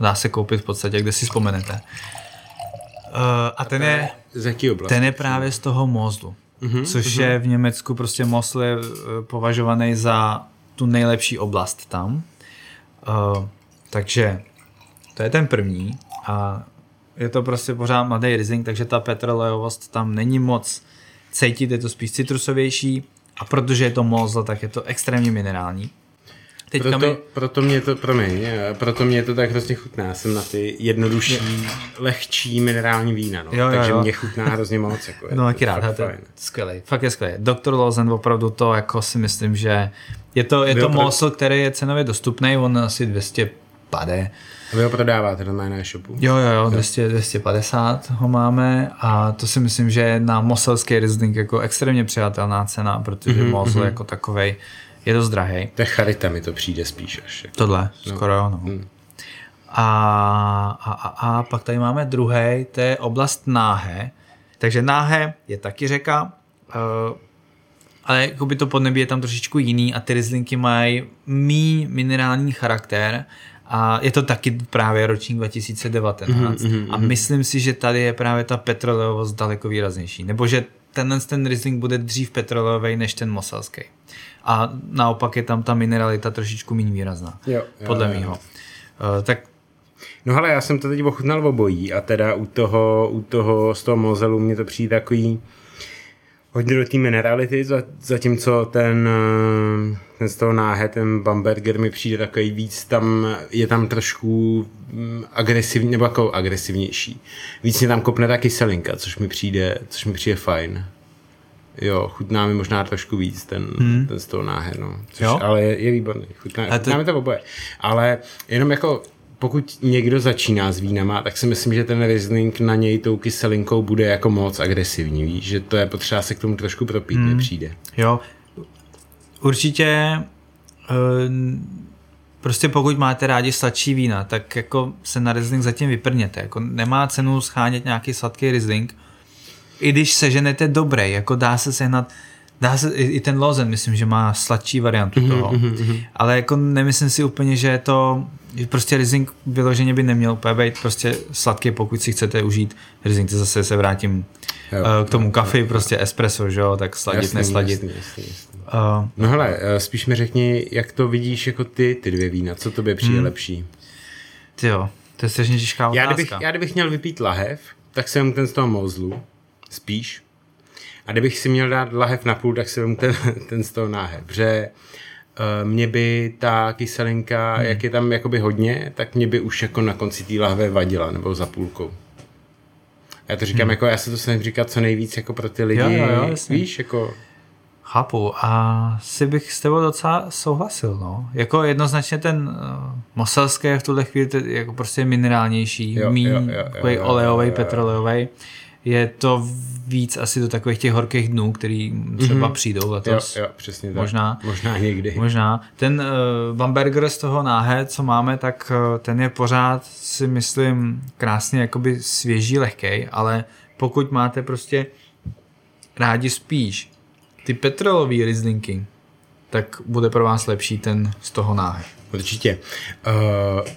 Speaker 2: Dá se koupit v podstatě, kde si vzpomenete. Uh, a ten je, ten je právě z toho Moslu. Uh-huh, což uh-huh. je v Německu prostě Mosl je považovaný za tu nejlepší oblast tam. Uh, takže to je ten první a je to prostě pořád mladý Riesling, takže ta petrolejovost tam není moc cítit, je to spíš citrusovější a protože je to mozl, tak je to extrémně minerální.
Speaker 1: Teďka proto, mi... proto, mě to, promiň, proto mě to tak hrozně chutná. Já jsem na ty jednodušší, je. lehčí minerální vína, no. jo, jo, takže jo. mě chutná hrozně moc. Jako <laughs>
Speaker 2: no taky rád, to je skvělý, fakt je skvělý. Doktor Lozen opravdu to jako si myslím, že je to, je to mosl, který je cenově dostupný, on asi 200 pade.
Speaker 1: A vy ho prodáváte na na shopu?
Speaker 2: Jo, jo, jo, 200, 250 ho máme a to si myslím, že je na moselský Riesling jako extrémně přijatelná cena, protože mm-hmm, Mosel mm-hmm. jako takovej je dost drahý.
Speaker 1: To je charita mi to přijde spíš až.
Speaker 2: Jako. Tohle, no. skoro jo, no. Mm. A, a, a, a pak tady máme druhý, to je oblast Náhe. Takže Náhe je taky řeka, uh, ale jakoby to podnebí je tam trošičku jiný a ty rizlinky mají mý minerální charakter a je to taky právě ročník 2019 mm-hmm, a myslím si, že tady je právě ta petroleovost daleko výraznější, nebo že tenhle ten Riesling bude dřív petroleový než ten moselský. A naopak je tam ta mineralita trošičku méně výrazná, jo, jo, podle jo, mýho. Uh, tak
Speaker 1: No ale já jsem to teď ochutnal v obojí a teda u toho, u toho z toho Mozelu mě to přijde takový hodně do té minerality, zatímco ten, eh, ten z toho náhe, ten Bamberger mi přijde takový víc, tam je tam trošku mm, agresivní, nebo jako agresivnější. Víc mě tam kopne ta kyselinka, což mi přijde, což mi přijde fajn. Jo, chutná mi možná trošku víc ten, hmm. ten z toho náhe, no. Což, jo? Ale je, je výborný, chutná, to... chutná mi to oboje. Ale jenom jako pokud někdo začíná s vínama, tak si myslím, že ten Riesling na něj tou kyselinkou bude jako moc agresivní, víš? že to je potřeba se k tomu trošku propít, hmm. přijde.
Speaker 2: Jo, určitě uh, prostě pokud máte rádi sladší vína, tak jako se na Riesling zatím vyprněte, jako nemá cenu schánět nějaký sladký Riesling, i když seženete dobrý, jako dá se sehnat Dá se, i, i ten Lozen, myslím, že má sladší variantu mm-hmm, toho. Mm-hmm. Ale jako nemyslím si úplně, že je to, že prostě Riesling vyloženě by neměl úplně být prostě sladký, pokud si chcete užít Riesling, to zase se vrátím jo, uh, k tomu kafi, prostě espresso, že jo, tak sladit, jasný, nesladit. Jasný, jasný, jasný.
Speaker 1: Uh, no hele, eh, spíš mi řekni, jak to vidíš jako ty, ty dvě vína, co tobě přijde hmm. lepší?
Speaker 2: Ty jo, to je strašně těžká otázka.
Speaker 1: Já kdybych, já kdybych měl vypít lahev, tak jsem ten z toho mozlu, spíš, a kdybych si měl dát lahev na půl, tak si vemu ten, <laughs> ten z toho náhev. Protože uh, mě by ta kyselinka, hmm. jak je tam jakoby hodně, tak mě by už jako na konci té lahve vadila, nebo za půlkou. Já to říkám, hmm. jako já se to snažím říkat co nejvíc jako pro ty lidi, jo, jo, jo, víš, jako...
Speaker 2: Chápu a si bych s tebou docela souhlasil, no. Jako jednoznačně ten uh, moselský v tuhle chvíli jako prostě minerálnější, jo, míň, jo, jo, jo, jo, olejový, petrolejový je to víc asi do takových těch horkých dnů, který třeba mm-hmm. přijdou letos.
Speaker 1: Jo, jo, přesně tak.
Speaker 2: Možná.
Speaker 1: Možná někdy.
Speaker 2: Možná. Ten uh, Bamberger z toho náhe, co máme, tak uh, ten je pořád, si myslím, krásně jakoby svěží, lehkej, ale pokud máte prostě rádi spíš ty petrolový Rieslinky, tak bude pro vás lepší ten z toho náhe.
Speaker 1: Určitě. Uh,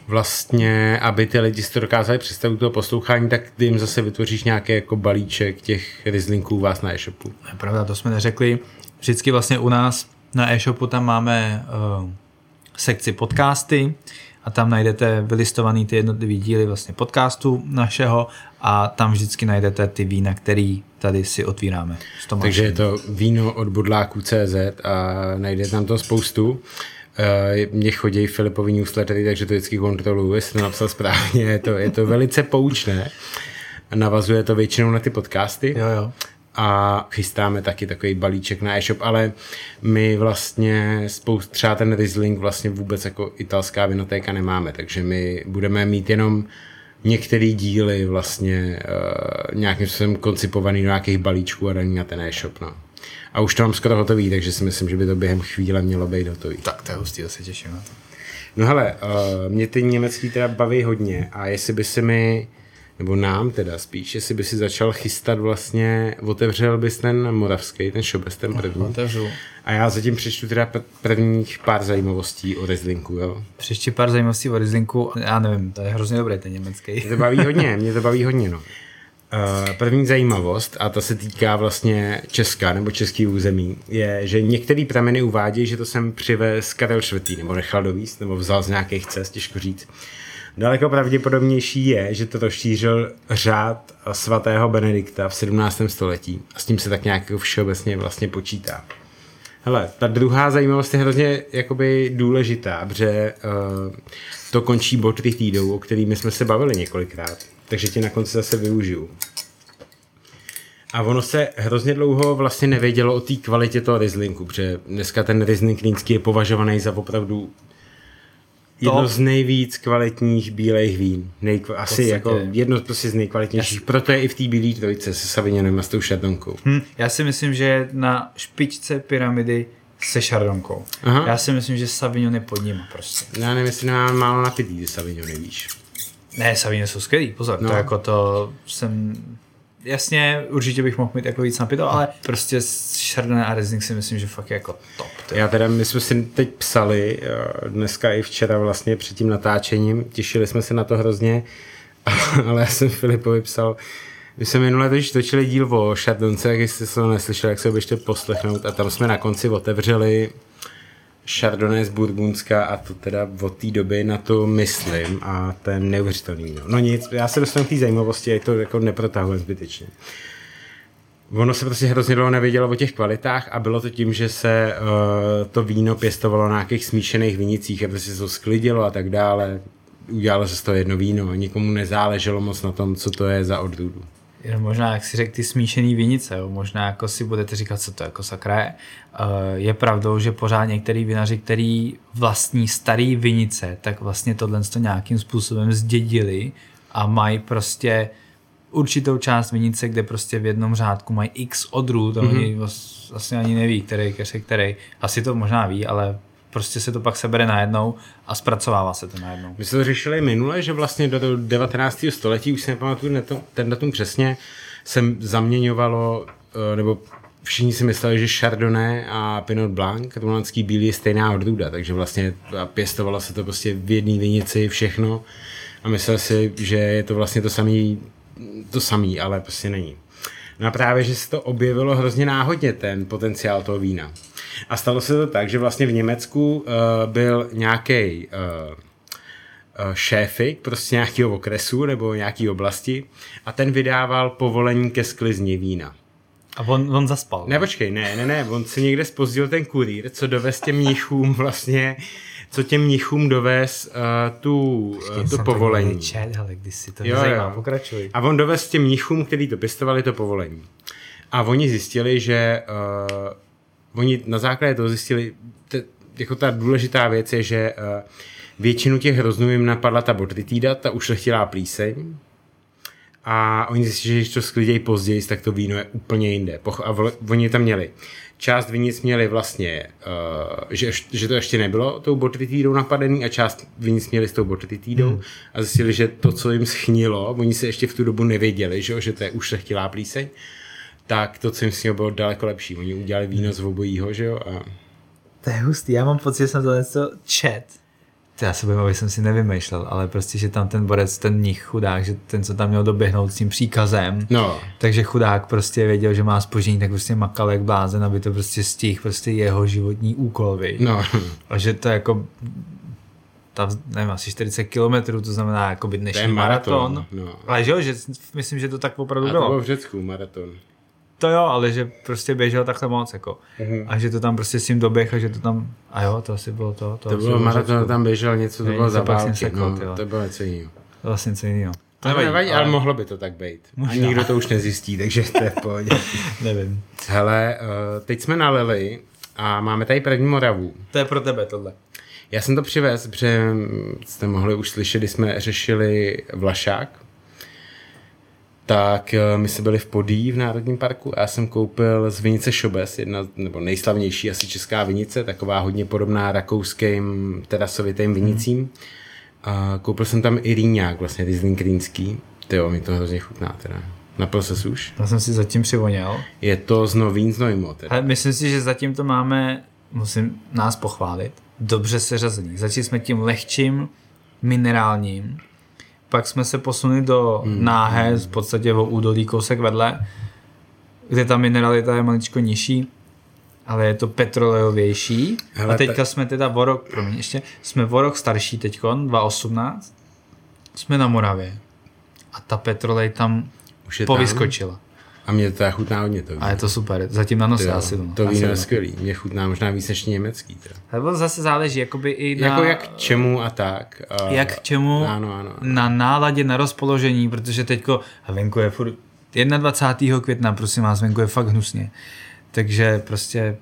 Speaker 1: vlastně, aby ty lidi si to dokázali představit toho poslouchání, tak ty jim zase vytvoříš nějaký jako balíček těch rizlinků vás na e-shopu.
Speaker 2: Je pravda, to jsme neřekli. Vždycky vlastně u nás na e-shopu tam máme uh, sekci podcasty a tam najdete vylistovaný ty jednotlivý díly vlastně podcastu našeho a tam vždycky najdete ty vína, který tady si otvíráme.
Speaker 1: Takže je to víno od budláků.cz a najdete tam to spoustu. Uh, mě chodí Filipovi newslettery, takže to vždycky kontroluju, jestli to napsal správně, je to, je to velice poučné. Navazuje to většinou na ty podcasty.
Speaker 2: Jo, jo.
Speaker 1: A chystáme taky takový balíček na e-shop, ale my vlastně spoust, třeba ten Riesling vlastně vůbec jako italská vinotéka nemáme, takže my budeme mít jenom některé díly vlastně uh, nějakým způsobem koncipovaný do nějakých balíčků a daný na ten e-shop. No. A už to mám skoro hotový, takže si myslím, že by to během chvíle mělo být hotový.
Speaker 2: Tak to je hustý, to se těším na to.
Speaker 1: No hele, uh, mě ty německý teda baví hodně a jestli by si mi, nebo nám teda spíš, jestli by si začal chystat vlastně, otevřel bys ten moravský, ten šobes, ten první.
Speaker 2: Otevřu.
Speaker 1: A já zatím přečtu teda prvních pár zajímavostí o Rizlinku, jo.
Speaker 2: Přečti pár zajímavostí o Rizlinku, já nevím, to je hrozně dobrý ten německý.
Speaker 1: Mě to baví hodně, <laughs> mě to baví hodně, no. Eh, první zajímavost, a ta se týká vlastně Česka nebo český území, je, že některé prameny uvádějí, že to jsem přivez Karel IV. nebo nechal dovíst, nebo vzal z nějakých cest, těžko říct. Daleko pravděpodobnější je, že to rozšířil řád svatého Benedikta v 17. století a s tím se tak nějak jako všeobecně vlastně počítá. Hele, ta druhá zajímavost je hrozně jakoby důležitá, protože uh, to končí bod týdou, o kterými jsme se bavili několikrát takže ti na konci zase využiju. A ono se hrozně dlouho vlastně nevědělo o té kvalitě toho Rieslinku, protože dneska ten Riesling klínský je považovaný za opravdu jedno z nejvíc kvalitních bílých vín. Nejkva- asi jako jedno prostě z nejkvalitnějších. Jas... Proto je i v té bílé trojice se Savignonem a s tou šardonkou.
Speaker 2: Hm, já si myslím, že na špičce pyramidy se šardonkou. Aha. Já si myslím, že Savignon je pod ním prostě.
Speaker 1: Já nevím, jestli nemám málo napitý ty Savignony, víš.
Speaker 2: Ne, Savíny jsou skvělý, pozor, no. to jako to jsem jasně, určitě bych mohl mít jako víc napito, ale prostě Chardonnay a Riesling si myslím, že fakt je jako top.
Speaker 1: Ty. Já teda, my jsme si teď psali, eh, dneska i včera vlastně před tím natáčením, těšili jsme se na to hrozně, <laughs> ale já jsem Filipovi psal, my jsme minule totiž točili díl o Chardonnce, jak jste to neslyšeli, jak se ho běžte poslechnout a tam jsme na konci otevřeli Chardonnay z Burgundska a to teda od té doby na to myslím a to je neuvěřitelný. No. no nic, já se dostanu k té zajímavosti, je to jako neprotahujem zbytečně. Ono se prostě hrozně dlouho nevědělo o těch kvalitách a bylo to tím, že se uh, to víno pěstovalo na nějakých smíšených vinicích a prostě se to sklidilo a tak dále. Udělalo se z toho jedno víno a nikomu nezáleželo moc na tom, co to je za odrůdu.
Speaker 2: Jenom možná, jak si řekl, ty smíšený vinice, jo? možná jako si budete říkat, co to jako sakra je. Eh, je pravdou, že pořád některý vinaři, který vlastní starý vinice, tak vlastně tohle to nějakým způsobem zdědili a mají prostě určitou část vinice, kde prostě v jednom řádku mají x odrůd, mm-hmm. oni vlastně ani neví, který keře který. Asi to možná ví, ale prostě se to pak sebere najednou a zpracovává se to najednou.
Speaker 1: My jsme to řešili minule, že vlastně do 19. století, už si nepamatuju ten datum přesně, se zaměňovalo, eh, nebo všichni si mysleli, že Chardonnay a Pinot Blanc, rulanský bílý, je stejná odrůda, takže vlastně pěstovalo se to prostě v jedné vinici všechno a myslel si, že je to vlastně to samý, to samý, ale prostě není. No a právě, že se to objevilo hrozně náhodně, ten potenciál toho vína. A stalo se to tak, že vlastně v Německu uh, byl nějaký uh, uh, šéfik prostě nějakého okresu nebo nějaké oblasti a ten vydával povolení ke sklizni vína.
Speaker 2: A on, on zaspal.
Speaker 1: Ne, počkej, ne, ne, ne, on se někde spozdil ten kurýr, co dovez těm mnichům vlastně, co těm mnichům dovez uh, tu, uh, tu povolení.
Speaker 2: Čet, ale když si to jo, nezajímá, jo. pokračuj.
Speaker 1: A on dovez těm mnichům, kteří to pěstovali, to povolení. A oni zjistili, že uh, oni na základě toho zjistili, te, jako ta důležitá věc je, že uh, většinu těch hroznů jim napadla ta botritída, ta ušlechtilá plíseň, a oni zjistili, že když to sklidějí později, tak to víno je úplně jinde. A oni tam měli část vinic měli vlastně, uh, že, že to ještě nebylo tou botritídou napadený a část vinic měli s tou botritídou hmm. a zjistili, že to, co jim schnilo, oni se ještě v tu dobu nevěděli, že, že to je ušlechtilá plíseň, tak to, co jim s bylo daleko lepší. Oni udělali víno z obojího, že jo? A...
Speaker 2: To je hustý, já mám pocit, že jsem to něco čet. To já se bojím, aby jsem si nevymýšlel, ale prostě, že tam ten borec, ten nich chudák, že ten, co tam měl doběhnout s tím příkazem, no. takže chudák prostě věděl, že má spožení, tak prostě makal jak blázen, aby to prostě stihl prostě jeho životní úkol,
Speaker 1: No.
Speaker 2: A že to jako ta, nevím, asi 40 kilometrů, to znamená jako by dnešní maraton. maraton. No. Ale že jo, že myslím, že to tak opravdu bylo.
Speaker 1: A to bylo v Řecku maraton
Speaker 2: to jo, ale že prostě běžel takhle moc, jako. Mm-hmm. A že to tam prostě s tím doběh a že to tam, a jo, to asi bylo to.
Speaker 1: To, to bylo maraton, tam běžel něco, to bylo za války, no, to bylo něco jiného.
Speaker 2: To vlastně něco jiného.
Speaker 1: To nevadí, nevadí ale... ale mohlo by to tak být. Možná. A nikdo to už nezjistí, takže to je v pohodě. <laughs>
Speaker 2: Nevím.
Speaker 1: Hele, uh, teď jsme nalili a máme tady první Moravu.
Speaker 2: To je pro tebe tohle.
Speaker 1: Já jsem to přivez, protože jste mohli už slyšet, když jsme řešili Vlašák, tak eh, my jsme byli v Podí v Národním parku a já jsem koupil z vinice Šobes, jedna nebo nejslavnější asi česká vinice, taková hodně podobná rakouským terasovitým vinicím. Hmm. A koupil jsem tam i rýňák, vlastně Riesling Rýnský. Ty mi to hrozně chutná teda. Napil se už?
Speaker 2: Já jsem si zatím přivoněl.
Speaker 1: Je to z Novín z Nojmo.
Speaker 2: Teda. myslím si, že zatím to máme, musím nás pochválit, dobře seřazený. Začali jsme tím lehčím, minerálním, pak jsme se posunuli do hmm. náhé, v podstatě o údolí kousek vedle, kde ta mineralita je maličko nižší, ale je to petrolejovější. Hele, a teďka te... jsme teda o rok, promiň, ještě, jsme o rok starší teďkon, 2018, jsme na Moravě. A ta petrolej tam Už je povyskočila. Tam?
Speaker 1: A mě to chutná hodně to víno.
Speaker 2: A je to super, zatím na nose asi. No.
Speaker 1: To víno je skvělý, mě chutná možná víc než německý. Teda.
Speaker 2: Nebo zase záleží jakoby i na...
Speaker 1: Jako jak čemu a tak.
Speaker 2: A... Jak čemu, ano, ano, ano. na náladě, na rozpoložení, protože teďko, a venku je furt 21. května, prosím vás, venku je fakt hnusně. Takže prostě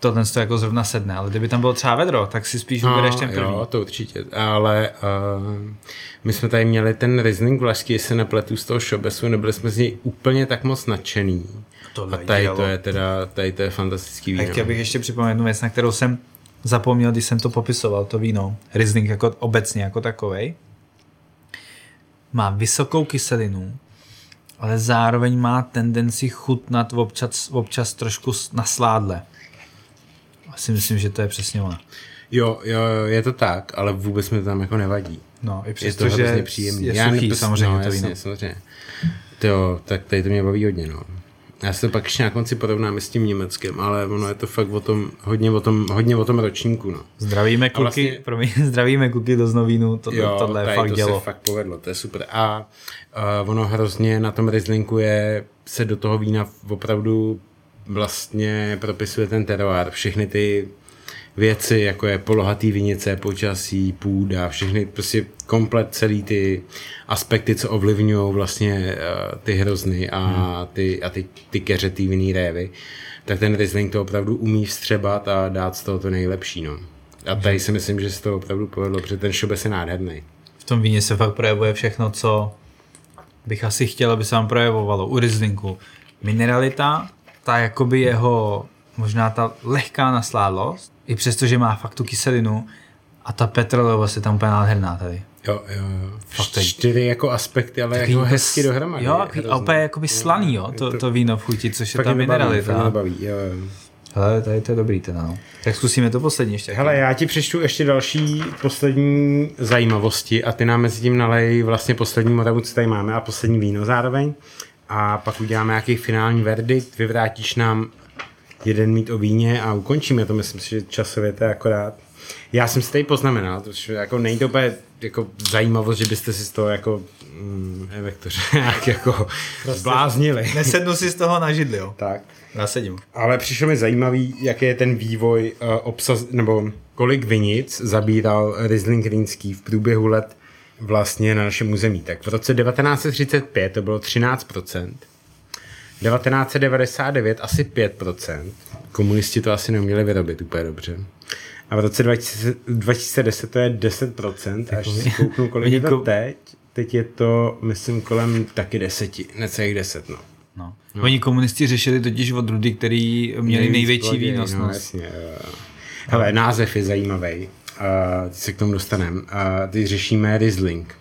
Speaker 2: tohle to jako zrovna sedne, ale kdyby tam bylo třeba vedro, tak si spíš no, vybereš ten první.
Speaker 1: Jo, to určitě, ale uh, my jsme tady měli ten Riesling Vlašský, jestli nepletu z toho šobesu, nebyli jsme z něj úplně tak moc nadšený.
Speaker 2: To a
Speaker 1: tady to je teda, tady to je fantastický víno.
Speaker 2: A chtěl bych ještě připomenout jednu věc, na kterou jsem zapomněl, když jsem to popisoval, to víno. Riesling jako obecně jako takovej. má vysokou kyselinu, ale zároveň má tendenci chutnat občas, občas trošku nasládle. Asi myslím, že to je přesně ono.
Speaker 1: Jo, jo, je to tak, ale vůbec mi to tam jako nevadí.
Speaker 2: No, i
Speaker 1: Je to
Speaker 2: přesto, že
Speaker 1: příjemný.
Speaker 2: je
Speaker 1: Já
Speaker 2: suchý
Speaker 1: nepos-
Speaker 2: samozřejmě
Speaker 1: no,
Speaker 2: to
Speaker 1: jasně,
Speaker 2: víno.
Speaker 1: samozřejmě. To jo, tak tady to mě baví hodně, no. Já si to pak ještě na konci porovnám i s tím německým, ale ono je to fakt o tom, hodně o tom, hodně o tom ročníku, no.
Speaker 2: Zdravíme kluky,
Speaker 1: vlastně-
Speaker 2: promiň, <laughs> zdravíme kluky do Znovínu, to,
Speaker 1: Jo,
Speaker 2: tohle je fakt
Speaker 1: to
Speaker 2: dělo.
Speaker 1: se fakt povedlo, to je super. A uh, ono hrozně na tom Rieslinku je, se do toho vína opravdu vlastně propisuje ten teroár. Všechny ty věci, jako je poloha té vinice, počasí, půda, všechny prostě komplet celý ty aspekty, co ovlivňují vlastně uh, ty hrozny a ty, a ty, ty keře, ty vinný révy, tak ten Riesling to opravdu umí vstřebat a dát z toho to nejlepší. No. A tady si myslím, že se to opravdu povedlo, protože ten šobec je nádherný.
Speaker 2: V tom víně se fakt projevuje všechno, co bych asi chtěl, aby se vám projevovalo u Rieslinku. Mineralita, ta jakoby jeho, možná ta lehká nasládlost, i přesto, že má fakt tu kyselinu a ta petrolevost je tam úplně nádherná tady.
Speaker 1: Jo, jo, jo.
Speaker 2: Fakt
Speaker 1: Čtyři jako aspekty, ale jako hezky dohromady.
Speaker 2: Jo, a úplně jakoby slaný, jo, to, to víno v chuti, což je
Speaker 1: Fakt
Speaker 2: ta
Speaker 1: baví, fakt
Speaker 2: mineralita.
Speaker 1: baví, jo, jo.
Speaker 2: Hele, tady to je dobrý teda, no. Tak zkusíme to poslední ještě.
Speaker 1: Hele, já ti přečtu ještě další poslední zajímavosti a ty nám mezi tím nalej vlastně poslední moravu, co tady máme a poslední víno zároveň. A pak uděláme nějaký finální verdikt, vyvrátíš nám jeden mít o víně a ukončíme to. Myslím si, že časově to je akorát. Já jsem si tady poznamenal, to jako není to úplně jako zajímavost, že byste si z toho jako mm, nevím, jak to nějak <laughs> jako zbláznili.
Speaker 2: Nesednu si z toho na židli, jo.
Speaker 1: Tak.
Speaker 2: Nasedím.
Speaker 1: Ale přišlo mi zajímavý, jaký je ten vývoj uh, obsaz, nebo kolik vinic zabíral Riesling Rýnský v průběhu let vlastně na našem území. Tak v roce 1935 to bylo 13%, 1999 asi 5%, komunisti to asi neuměli vyrobit úplně dobře. A v roce 2000, 2010 to je 10%, až si kouknu, kolik je to teď. Teď je to, myslím, kolem taky deseti, necelých deset, no.
Speaker 2: No. Oni komunisti řešili totiž odrůdy, který měli největší
Speaker 1: No,
Speaker 2: výnosnost.
Speaker 1: jasně, jo, jo. Hele, název je zajímavý. Uh, se k tomu dostaneme. Uh, teď řešíme Riesling.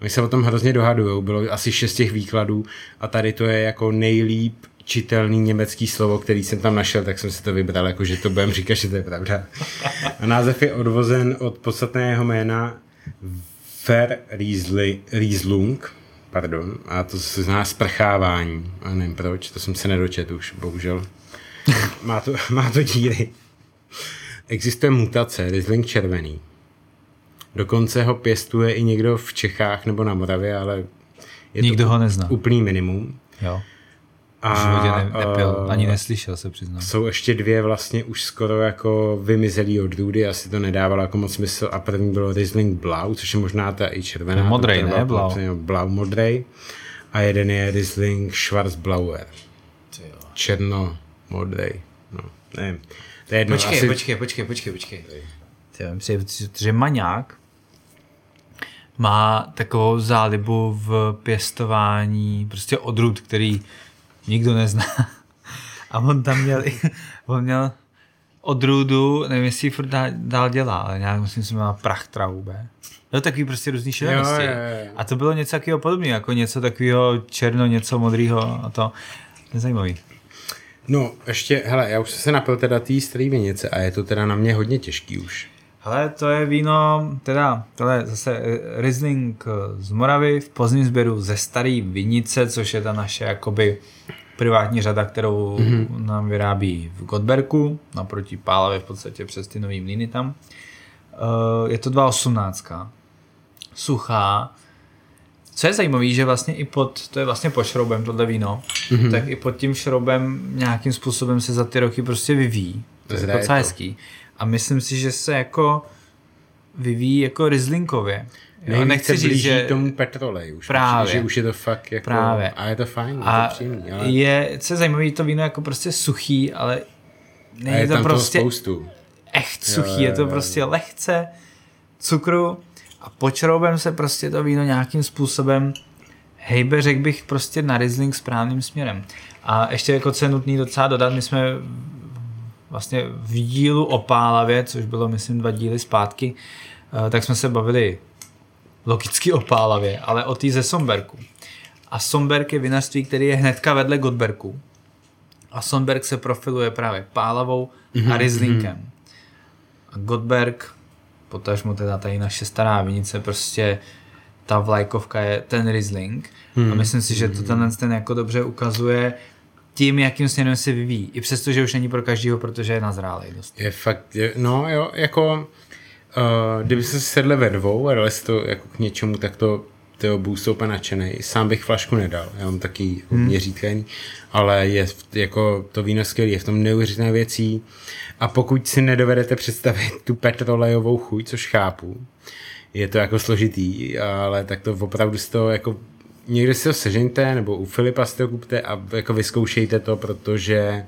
Speaker 1: Oni se o tom hrozně dohadují. Bylo asi šest těch výkladů a tady to je jako nejlíp čitelný německý slovo, který jsem tam našel, tak jsem si to vybral, jako že to budem říkat, že to je pravda. A název je odvozen od podstatného jména Riesli- Rieslung, pardon, a to se zná sprchávání. A nevím proč, to jsem se nedočet už, bohužel. Má to, <laughs> má to díry. Existuje mutace, Riesling červený. Dokonce ho pěstuje i někdo v Čechách nebo na Moravě, ale je
Speaker 2: Nikdo
Speaker 1: to
Speaker 2: ho nezná.
Speaker 1: úplný minimum.
Speaker 2: Jo.
Speaker 1: A
Speaker 2: V životě ne, nepil,
Speaker 1: eh,
Speaker 2: ani neslyšel se přiznám.
Speaker 1: jsou ještě dvě vlastně už skoro jako vymizelý odrůdy, asi to nedávalo jako moc smysl a první bylo Riesling Blau, což je možná ta i červená.
Speaker 2: To je modrej,
Speaker 1: to
Speaker 2: ne?
Speaker 1: byla
Speaker 2: Blau.
Speaker 1: napsaný Blau modrej. A jeden je Riesling Schwarzblauer. Černo modrej. No, nevím. To je jedno,
Speaker 2: Počkej,
Speaker 1: asi...
Speaker 2: počkej, počkej, počkej, počkej. Ty, si, že maňák má takovou zálibu v pěstování prostě odrůd, který nikdo nezná. A on tam měl, on měl odrůdu, nevím, jestli ji furt dál, dál dělá, ale nějak myslím, že se jmenuje Prachtraube. No takový prostě různý šílenosti. A to bylo něco takového podobného, jako něco takového černo, něco modrého a to. To je zajímavý.
Speaker 1: No, ještě, hele, já už jsem se napil teda té staré vinice a je to teda na mě hodně těžký už.
Speaker 2: Hele, to je víno, teda, tohle je zase eh, Riesling eh, z Moravy v pozdním sběru ze starý vinice, což je ta naše jakoby privátní řada, kterou mm-hmm. nám vyrábí v Godberku, naproti Pálavě v podstatě přes ty nový mlýny tam. Eh, Je to 2.18. Suchá. Co je zajímavé, že vlastně i pod, to je vlastně pod šroubem tohle víno, mm-hmm. tak i pod tím šroubem nějakým způsobem se za ty roky prostě vyvíjí. To je docela
Speaker 1: to.
Speaker 2: hezký. A myslím si, že se jako vyvíjí jako rizlinkově. Jo, nechci
Speaker 1: se
Speaker 2: říct, že
Speaker 1: tomu petrolej už.
Speaker 2: Právě.
Speaker 1: Že už je to fakt jako...
Speaker 2: Právě.
Speaker 1: A je to fajn,
Speaker 2: a
Speaker 1: je to příjemný, ale...
Speaker 2: je, co je zajímavé, to víno jako prostě suchý, ale není
Speaker 1: je
Speaker 2: to
Speaker 1: tam
Speaker 2: prostě
Speaker 1: toho spoustu.
Speaker 2: echt
Speaker 1: Jo,
Speaker 2: suchý, je
Speaker 1: jo,
Speaker 2: to
Speaker 1: jo.
Speaker 2: prostě lehce cukru a pod šroubem se prostě to víno nějakým způsobem hejbe, řekl bych, prostě na Riesling správným směrem. A ještě jako co je nutný docela dodat, my jsme vlastně v dílu o Pálavě, což bylo myslím dva díly zpátky, eh, tak jsme se bavili logicky o Pálavě, ale o té ze Somberku. A Somberg je vinařství, který je hnedka vedle Godberku. A Somberg se profiluje právě Pálavou mm-hmm, a Rieslingem. Mm-hmm. A Godberg, potažmo teda tady naše stará vinice, prostě ta vlajkovka je ten Riesling. Hmm. A myslím si, že to tenhle ten jako dobře ukazuje tím, jakým směrem se vyvíjí. I přesto, že už není pro každého, protože je nazrálej dost.
Speaker 1: Je fakt, je, no jo, jako uh, kdyby se sedli ve dvou a dali si to jako k něčemu, tak to tyho bůh úplně nadšený. Sám bych flašku nedal, já mám taky hmm. měřítkaný, ale je jako to víno skvělé, je v tom neuvěřitelné věcí a pokud si nedovedete představit tu petrolejovou chuť, což chápu, je to jako složitý, ale tak to opravdu z toho jako někde si ho sežeňte, nebo u Filipa si to kupte a jako vyzkoušejte to, protože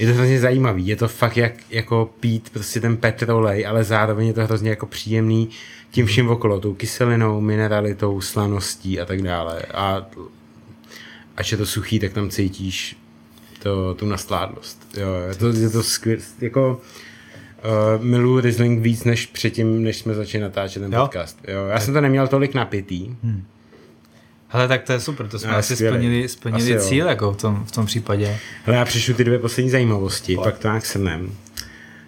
Speaker 1: je to hrozně zajímavý. Je to fakt jak, jako pít prostě ten petrolej, ale zároveň je to hrozně jako příjemný tím vším okolo, tou kyselinou, mineralitou, slaností a tak dále. A až je to suchý, tak tam cítíš to, tu nastládlost. Jo, je to, je to skvělé. Jako, Uh, miluji Riesling víc než předtím, než jsme začali natáčet ten jo? podcast. Jo, já tak. jsem to neměl tolik napitý. Hmm.
Speaker 2: Hele, tak to je super, to jsme no, asi skvělý. splnili, splnili asi cíl jako v tom, v tom případě.
Speaker 1: Hele, já přišlu ty dvě poslední zajímavosti, Pojď. pak to nějak srnem.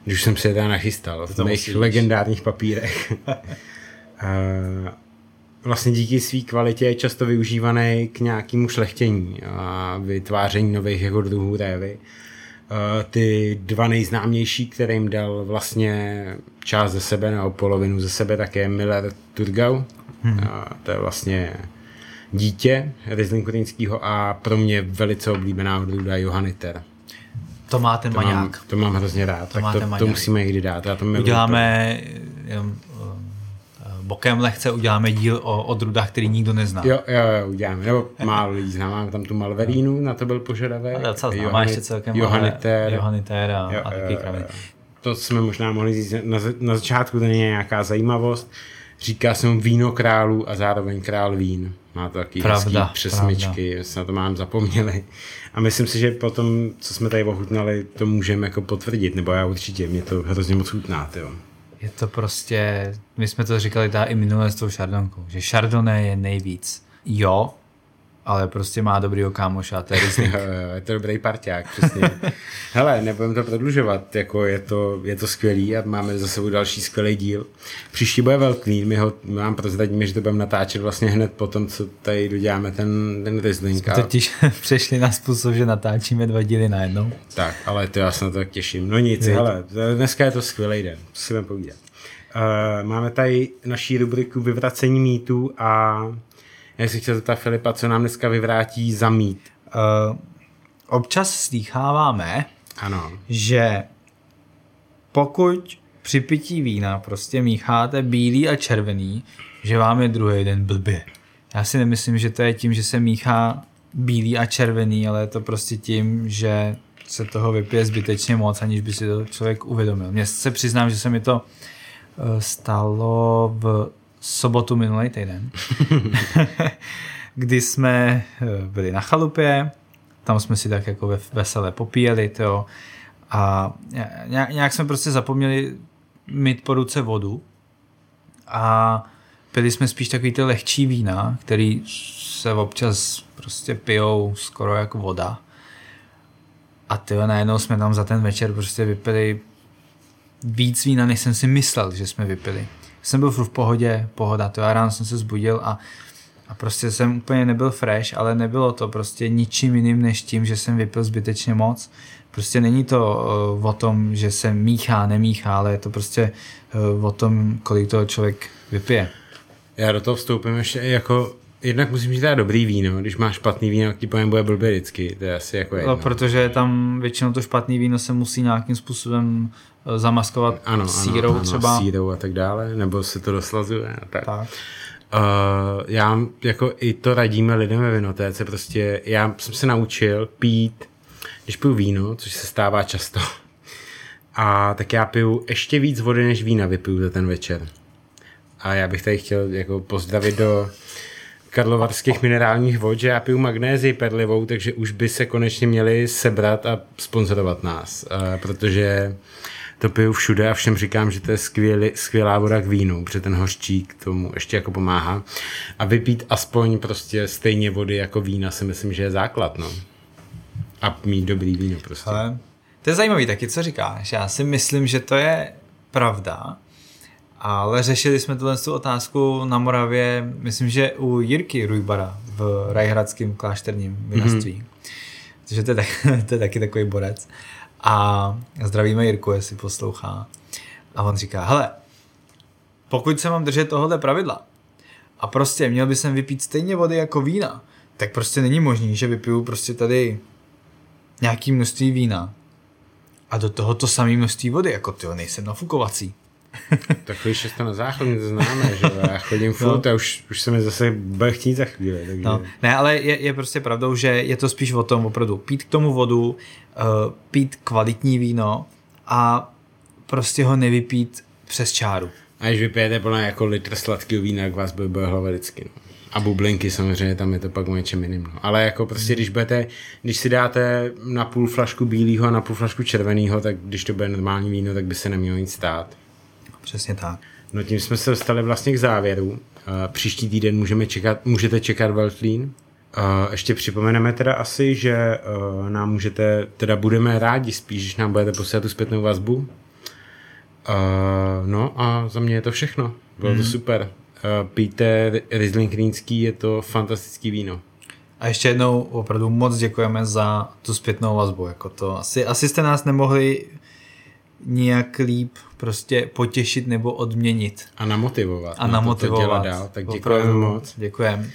Speaker 1: Když už jsem se teda nachystal v mých legendárních papírech. uh, <laughs> vlastně díky své kvalitě je často využívaný k nějakému šlechtění a vytváření nových jako druhů révy. Uh, ty dva nejznámější, kterým dal vlastně část ze sebe nebo polovinu ze sebe, tak je Miller Turgau. Hmm. Uh, to je vlastně dítě Riesling a pro mě velice oblíbená odrůda Johanniter.
Speaker 2: To má ten
Speaker 1: to
Speaker 2: maňák.
Speaker 1: Mám, to mám hrozně rád, to, tak to, to musíme někdy dát. Já to
Speaker 2: Uděláme jenom, eh, bokem lehce uděláme díl o odrůdách, který nikdo nezná.
Speaker 1: Jo, jo, jo uděláme. Nebo málo lidí zná. Máme tam tu Malverínu, na to byl požadavek.
Speaker 2: Ale docela znám, má ještě celkem Johanniter. Johanniter a, jo, a taky kraviny.
Speaker 1: To jsme možná mohli říct na, na začátku, to není nějaká zajímavost. Říká se mu víno králů a zároveň král vín. Má to taky pravda, hezký přesmičky, pravda. se na to mám zapomněli. A myslím si, že potom, co jsme tady ochutnali, to můžeme jako potvrdit, nebo já určitě, mě to hrozně moc chutná, jo.
Speaker 2: Je to prostě, my jsme to říkali tady i minule s tou šardonkou, že šardoné je nejvíc. Jo, ale prostě má dobrýho kámoša, to je <laughs>
Speaker 1: je to dobrý parťák, přesně. <laughs> Hele, nebudeme to prodlužovat, jako je to, je to skvělý a máme za sebou další skvělý díl. Příští bude velký, my ho my vám prozradíme, že to budeme natáčet vlastně hned po tom, co tady doděláme ten, ten Riesling.
Speaker 2: Jsme totiž <laughs> přešli na způsob, že natáčíme dva díly najednou.
Speaker 1: Tak, ale to já se na to tak těším. No nic, je. hele, dneska je to skvělý den, si povídat. Uh, máme tady naší rubriku vyvracení mýtů a já si chtěl zeptat Filipa, co nám dneska vyvrátí za mít. Uh,
Speaker 2: občas slýcháváme,
Speaker 1: ano.
Speaker 2: že pokud při pití vína prostě mícháte bílý a červený, že vám je druhý den blbě. Já si nemyslím, že to je tím, že se míchá bílý a červený, ale je to prostě tím, že se toho vypije zbytečně moc, aniž by si to člověk uvědomil. Mně se přiznám, že se mi to eh, stalo v sobotu minulý týden, <laughs> kdy jsme eh, byli na chalupě, tam jsme si tak jako veselé popíjeli, to a nějak jsme prostě zapomněli mít po ruce vodu a pili jsme spíš takový ty lehčí vína, který se občas prostě pijou skoro jako voda. A ty najednou jsme tam za ten večer prostě vypili víc vína, než jsem si myslel, že jsme vypili jsem byl v pohodě, pohoda, to já ráno jsem se zbudil a, a prostě jsem úplně nebyl fresh, ale nebylo to prostě ničím jiným než tím, že jsem vypil zbytečně moc. Prostě není to uh, o tom, že se míchá, nemíchá, ale je to prostě uh, o tom, kolik toho člověk vypije.
Speaker 1: Já do toho vstoupím ještě jako Jednak musím mít teda dobrý víno, když máš špatný víno, tak ti pojem bude blbě vždycky, to je asi jako jedno.
Speaker 2: No, protože tam většinou to špatný víno se musí nějakým způsobem Eh, zamaskovat ano, sírou ano, třeba.
Speaker 1: Sírou a tak dále, nebo se to doslazuje. Tak. tak. Uh, já jako i to radíme lidem ve vinotéce, prostě já jsem se naučil pít, když piju víno, což se stává často, <laughs> a tak já piju ještě víc vody než vína vypiju za ten večer. A já bych tady chtěl jako pozdravit do karlovarských minerálních vod, že já piju magnézii perlivou, takže už by se konečně měli sebrat a sponzorovat nás, uh, protože to piju všude a všem říkám, že to je skvělý, skvělá voda k vínu, protože ten hořčík tomu ještě jako pomáhá. A vypít aspoň prostě stejně vody jako vína si myslím, že je základ, no. A mít dobrý víno prostě.
Speaker 2: Ale to je zajímavý taky, co říkáš. Já si myslím, že to je pravda, ale řešili jsme tuhle tu otázku na Moravě, myslím, že u Jirky Rujbara v Rajhradském klášterním vinařství. Mm-hmm. Takže to je, tak, <laughs> to je taky takový borec. A zdravíme Jirku, jestli poslouchá. A on říká, hele, pokud se mám držet tohohle pravidla a prostě měl by jsem vypít stejně vody jako vína, tak prostě není možný, že vypiju prostě tady nějaký množství vína a do toho to samé množství vody, jako ty nejsem nafukovací. <laughs>
Speaker 1: Takový šesto na záchodě, to známe, že já chodím furt no. a už, už se mi zase bude chtít za chvíli. Takže... No.
Speaker 2: Ne, ale je, je prostě pravdou, že je to spíš o tom opravdu pít k tomu vodu, uh, pít kvalitní víno a prostě ho nevypít přes čáru.
Speaker 1: A když vypijete plně jako litr sladkého vína, tak vás bude, bude hlava vždycky. No. A bublinky samozřejmě, tam je to pak o něčem jiným. No. Ale jako prostě, když budete, když si dáte na půl flašku bílého a na půl flašku červeného, tak když to bude normální víno, tak by se nemělo nic stát.
Speaker 2: Přesně tak.
Speaker 1: No tím jsme se dostali vlastně k závěru. Příští týden můžeme čekat, můžete čekat Veltlín. Ještě připomeneme teda asi, že nám můžete, teda budeme rádi spíš, když nám budete posílat tu zpětnou vazbu. No a za mě je to všechno. Bylo to mhm. super. Pijte Riesling Rýnský, je to fantastický víno.
Speaker 2: A ještě jednou opravdu moc děkujeme za tu zpětnou vazbu. Jako to. Asi, asi jste nás nemohli nějak líp prostě potěšit nebo odměnit.
Speaker 1: A namotivovat.
Speaker 2: A namotivovat. To, to
Speaker 1: dál, tak děkujeme moc.
Speaker 2: Děkujeme.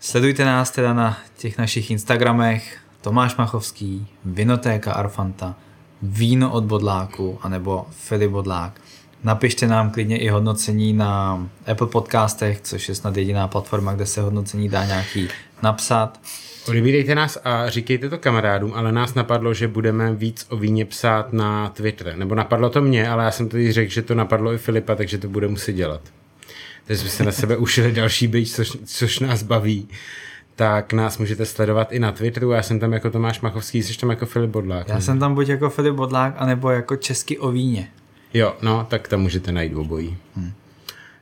Speaker 2: Sledujte nás teda na těch našich Instagramech Tomáš Machovský, Vinotéka Arfanta, Víno od Bodláku, anebo Filip Bodlák. Napište nám klidně i hodnocení na Apple podcastech, což je snad jediná platforma, kde se hodnocení dá nějaký napsat.
Speaker 1: Odebírejte nás a říkejte to kamarádům, ale nás napadlo, že budeme víc o víně psát na Twitter. Nebo napadlo to mě, ale já jsem tady řekl, že to napadlo i Filipa, takže to bude muset dělat. Takže jsme se na sebe <laughs> ušili další byč, což, což nás baví. Tak nás můžete sledovat i na Twitteru. Já jsem tam jako Tomáš Machovský, jsi tam jako Filip Bodlák.
Speaker 2: Já ne? jsem tam buď jako Filip Bodlák, anebo jako český o víně.
Speaker 1: Jo, no, tak tam můžete najít obojí. Hmm.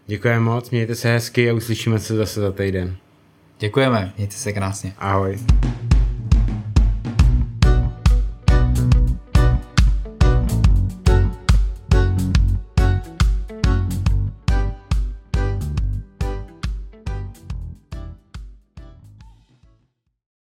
Speaker 1: Děkujeme moc, mějte se hezky a uslyšíme se zase za týden.
Speaker 2: Děkujeme, mějte se krásně.
Speaker 1: Ahoj.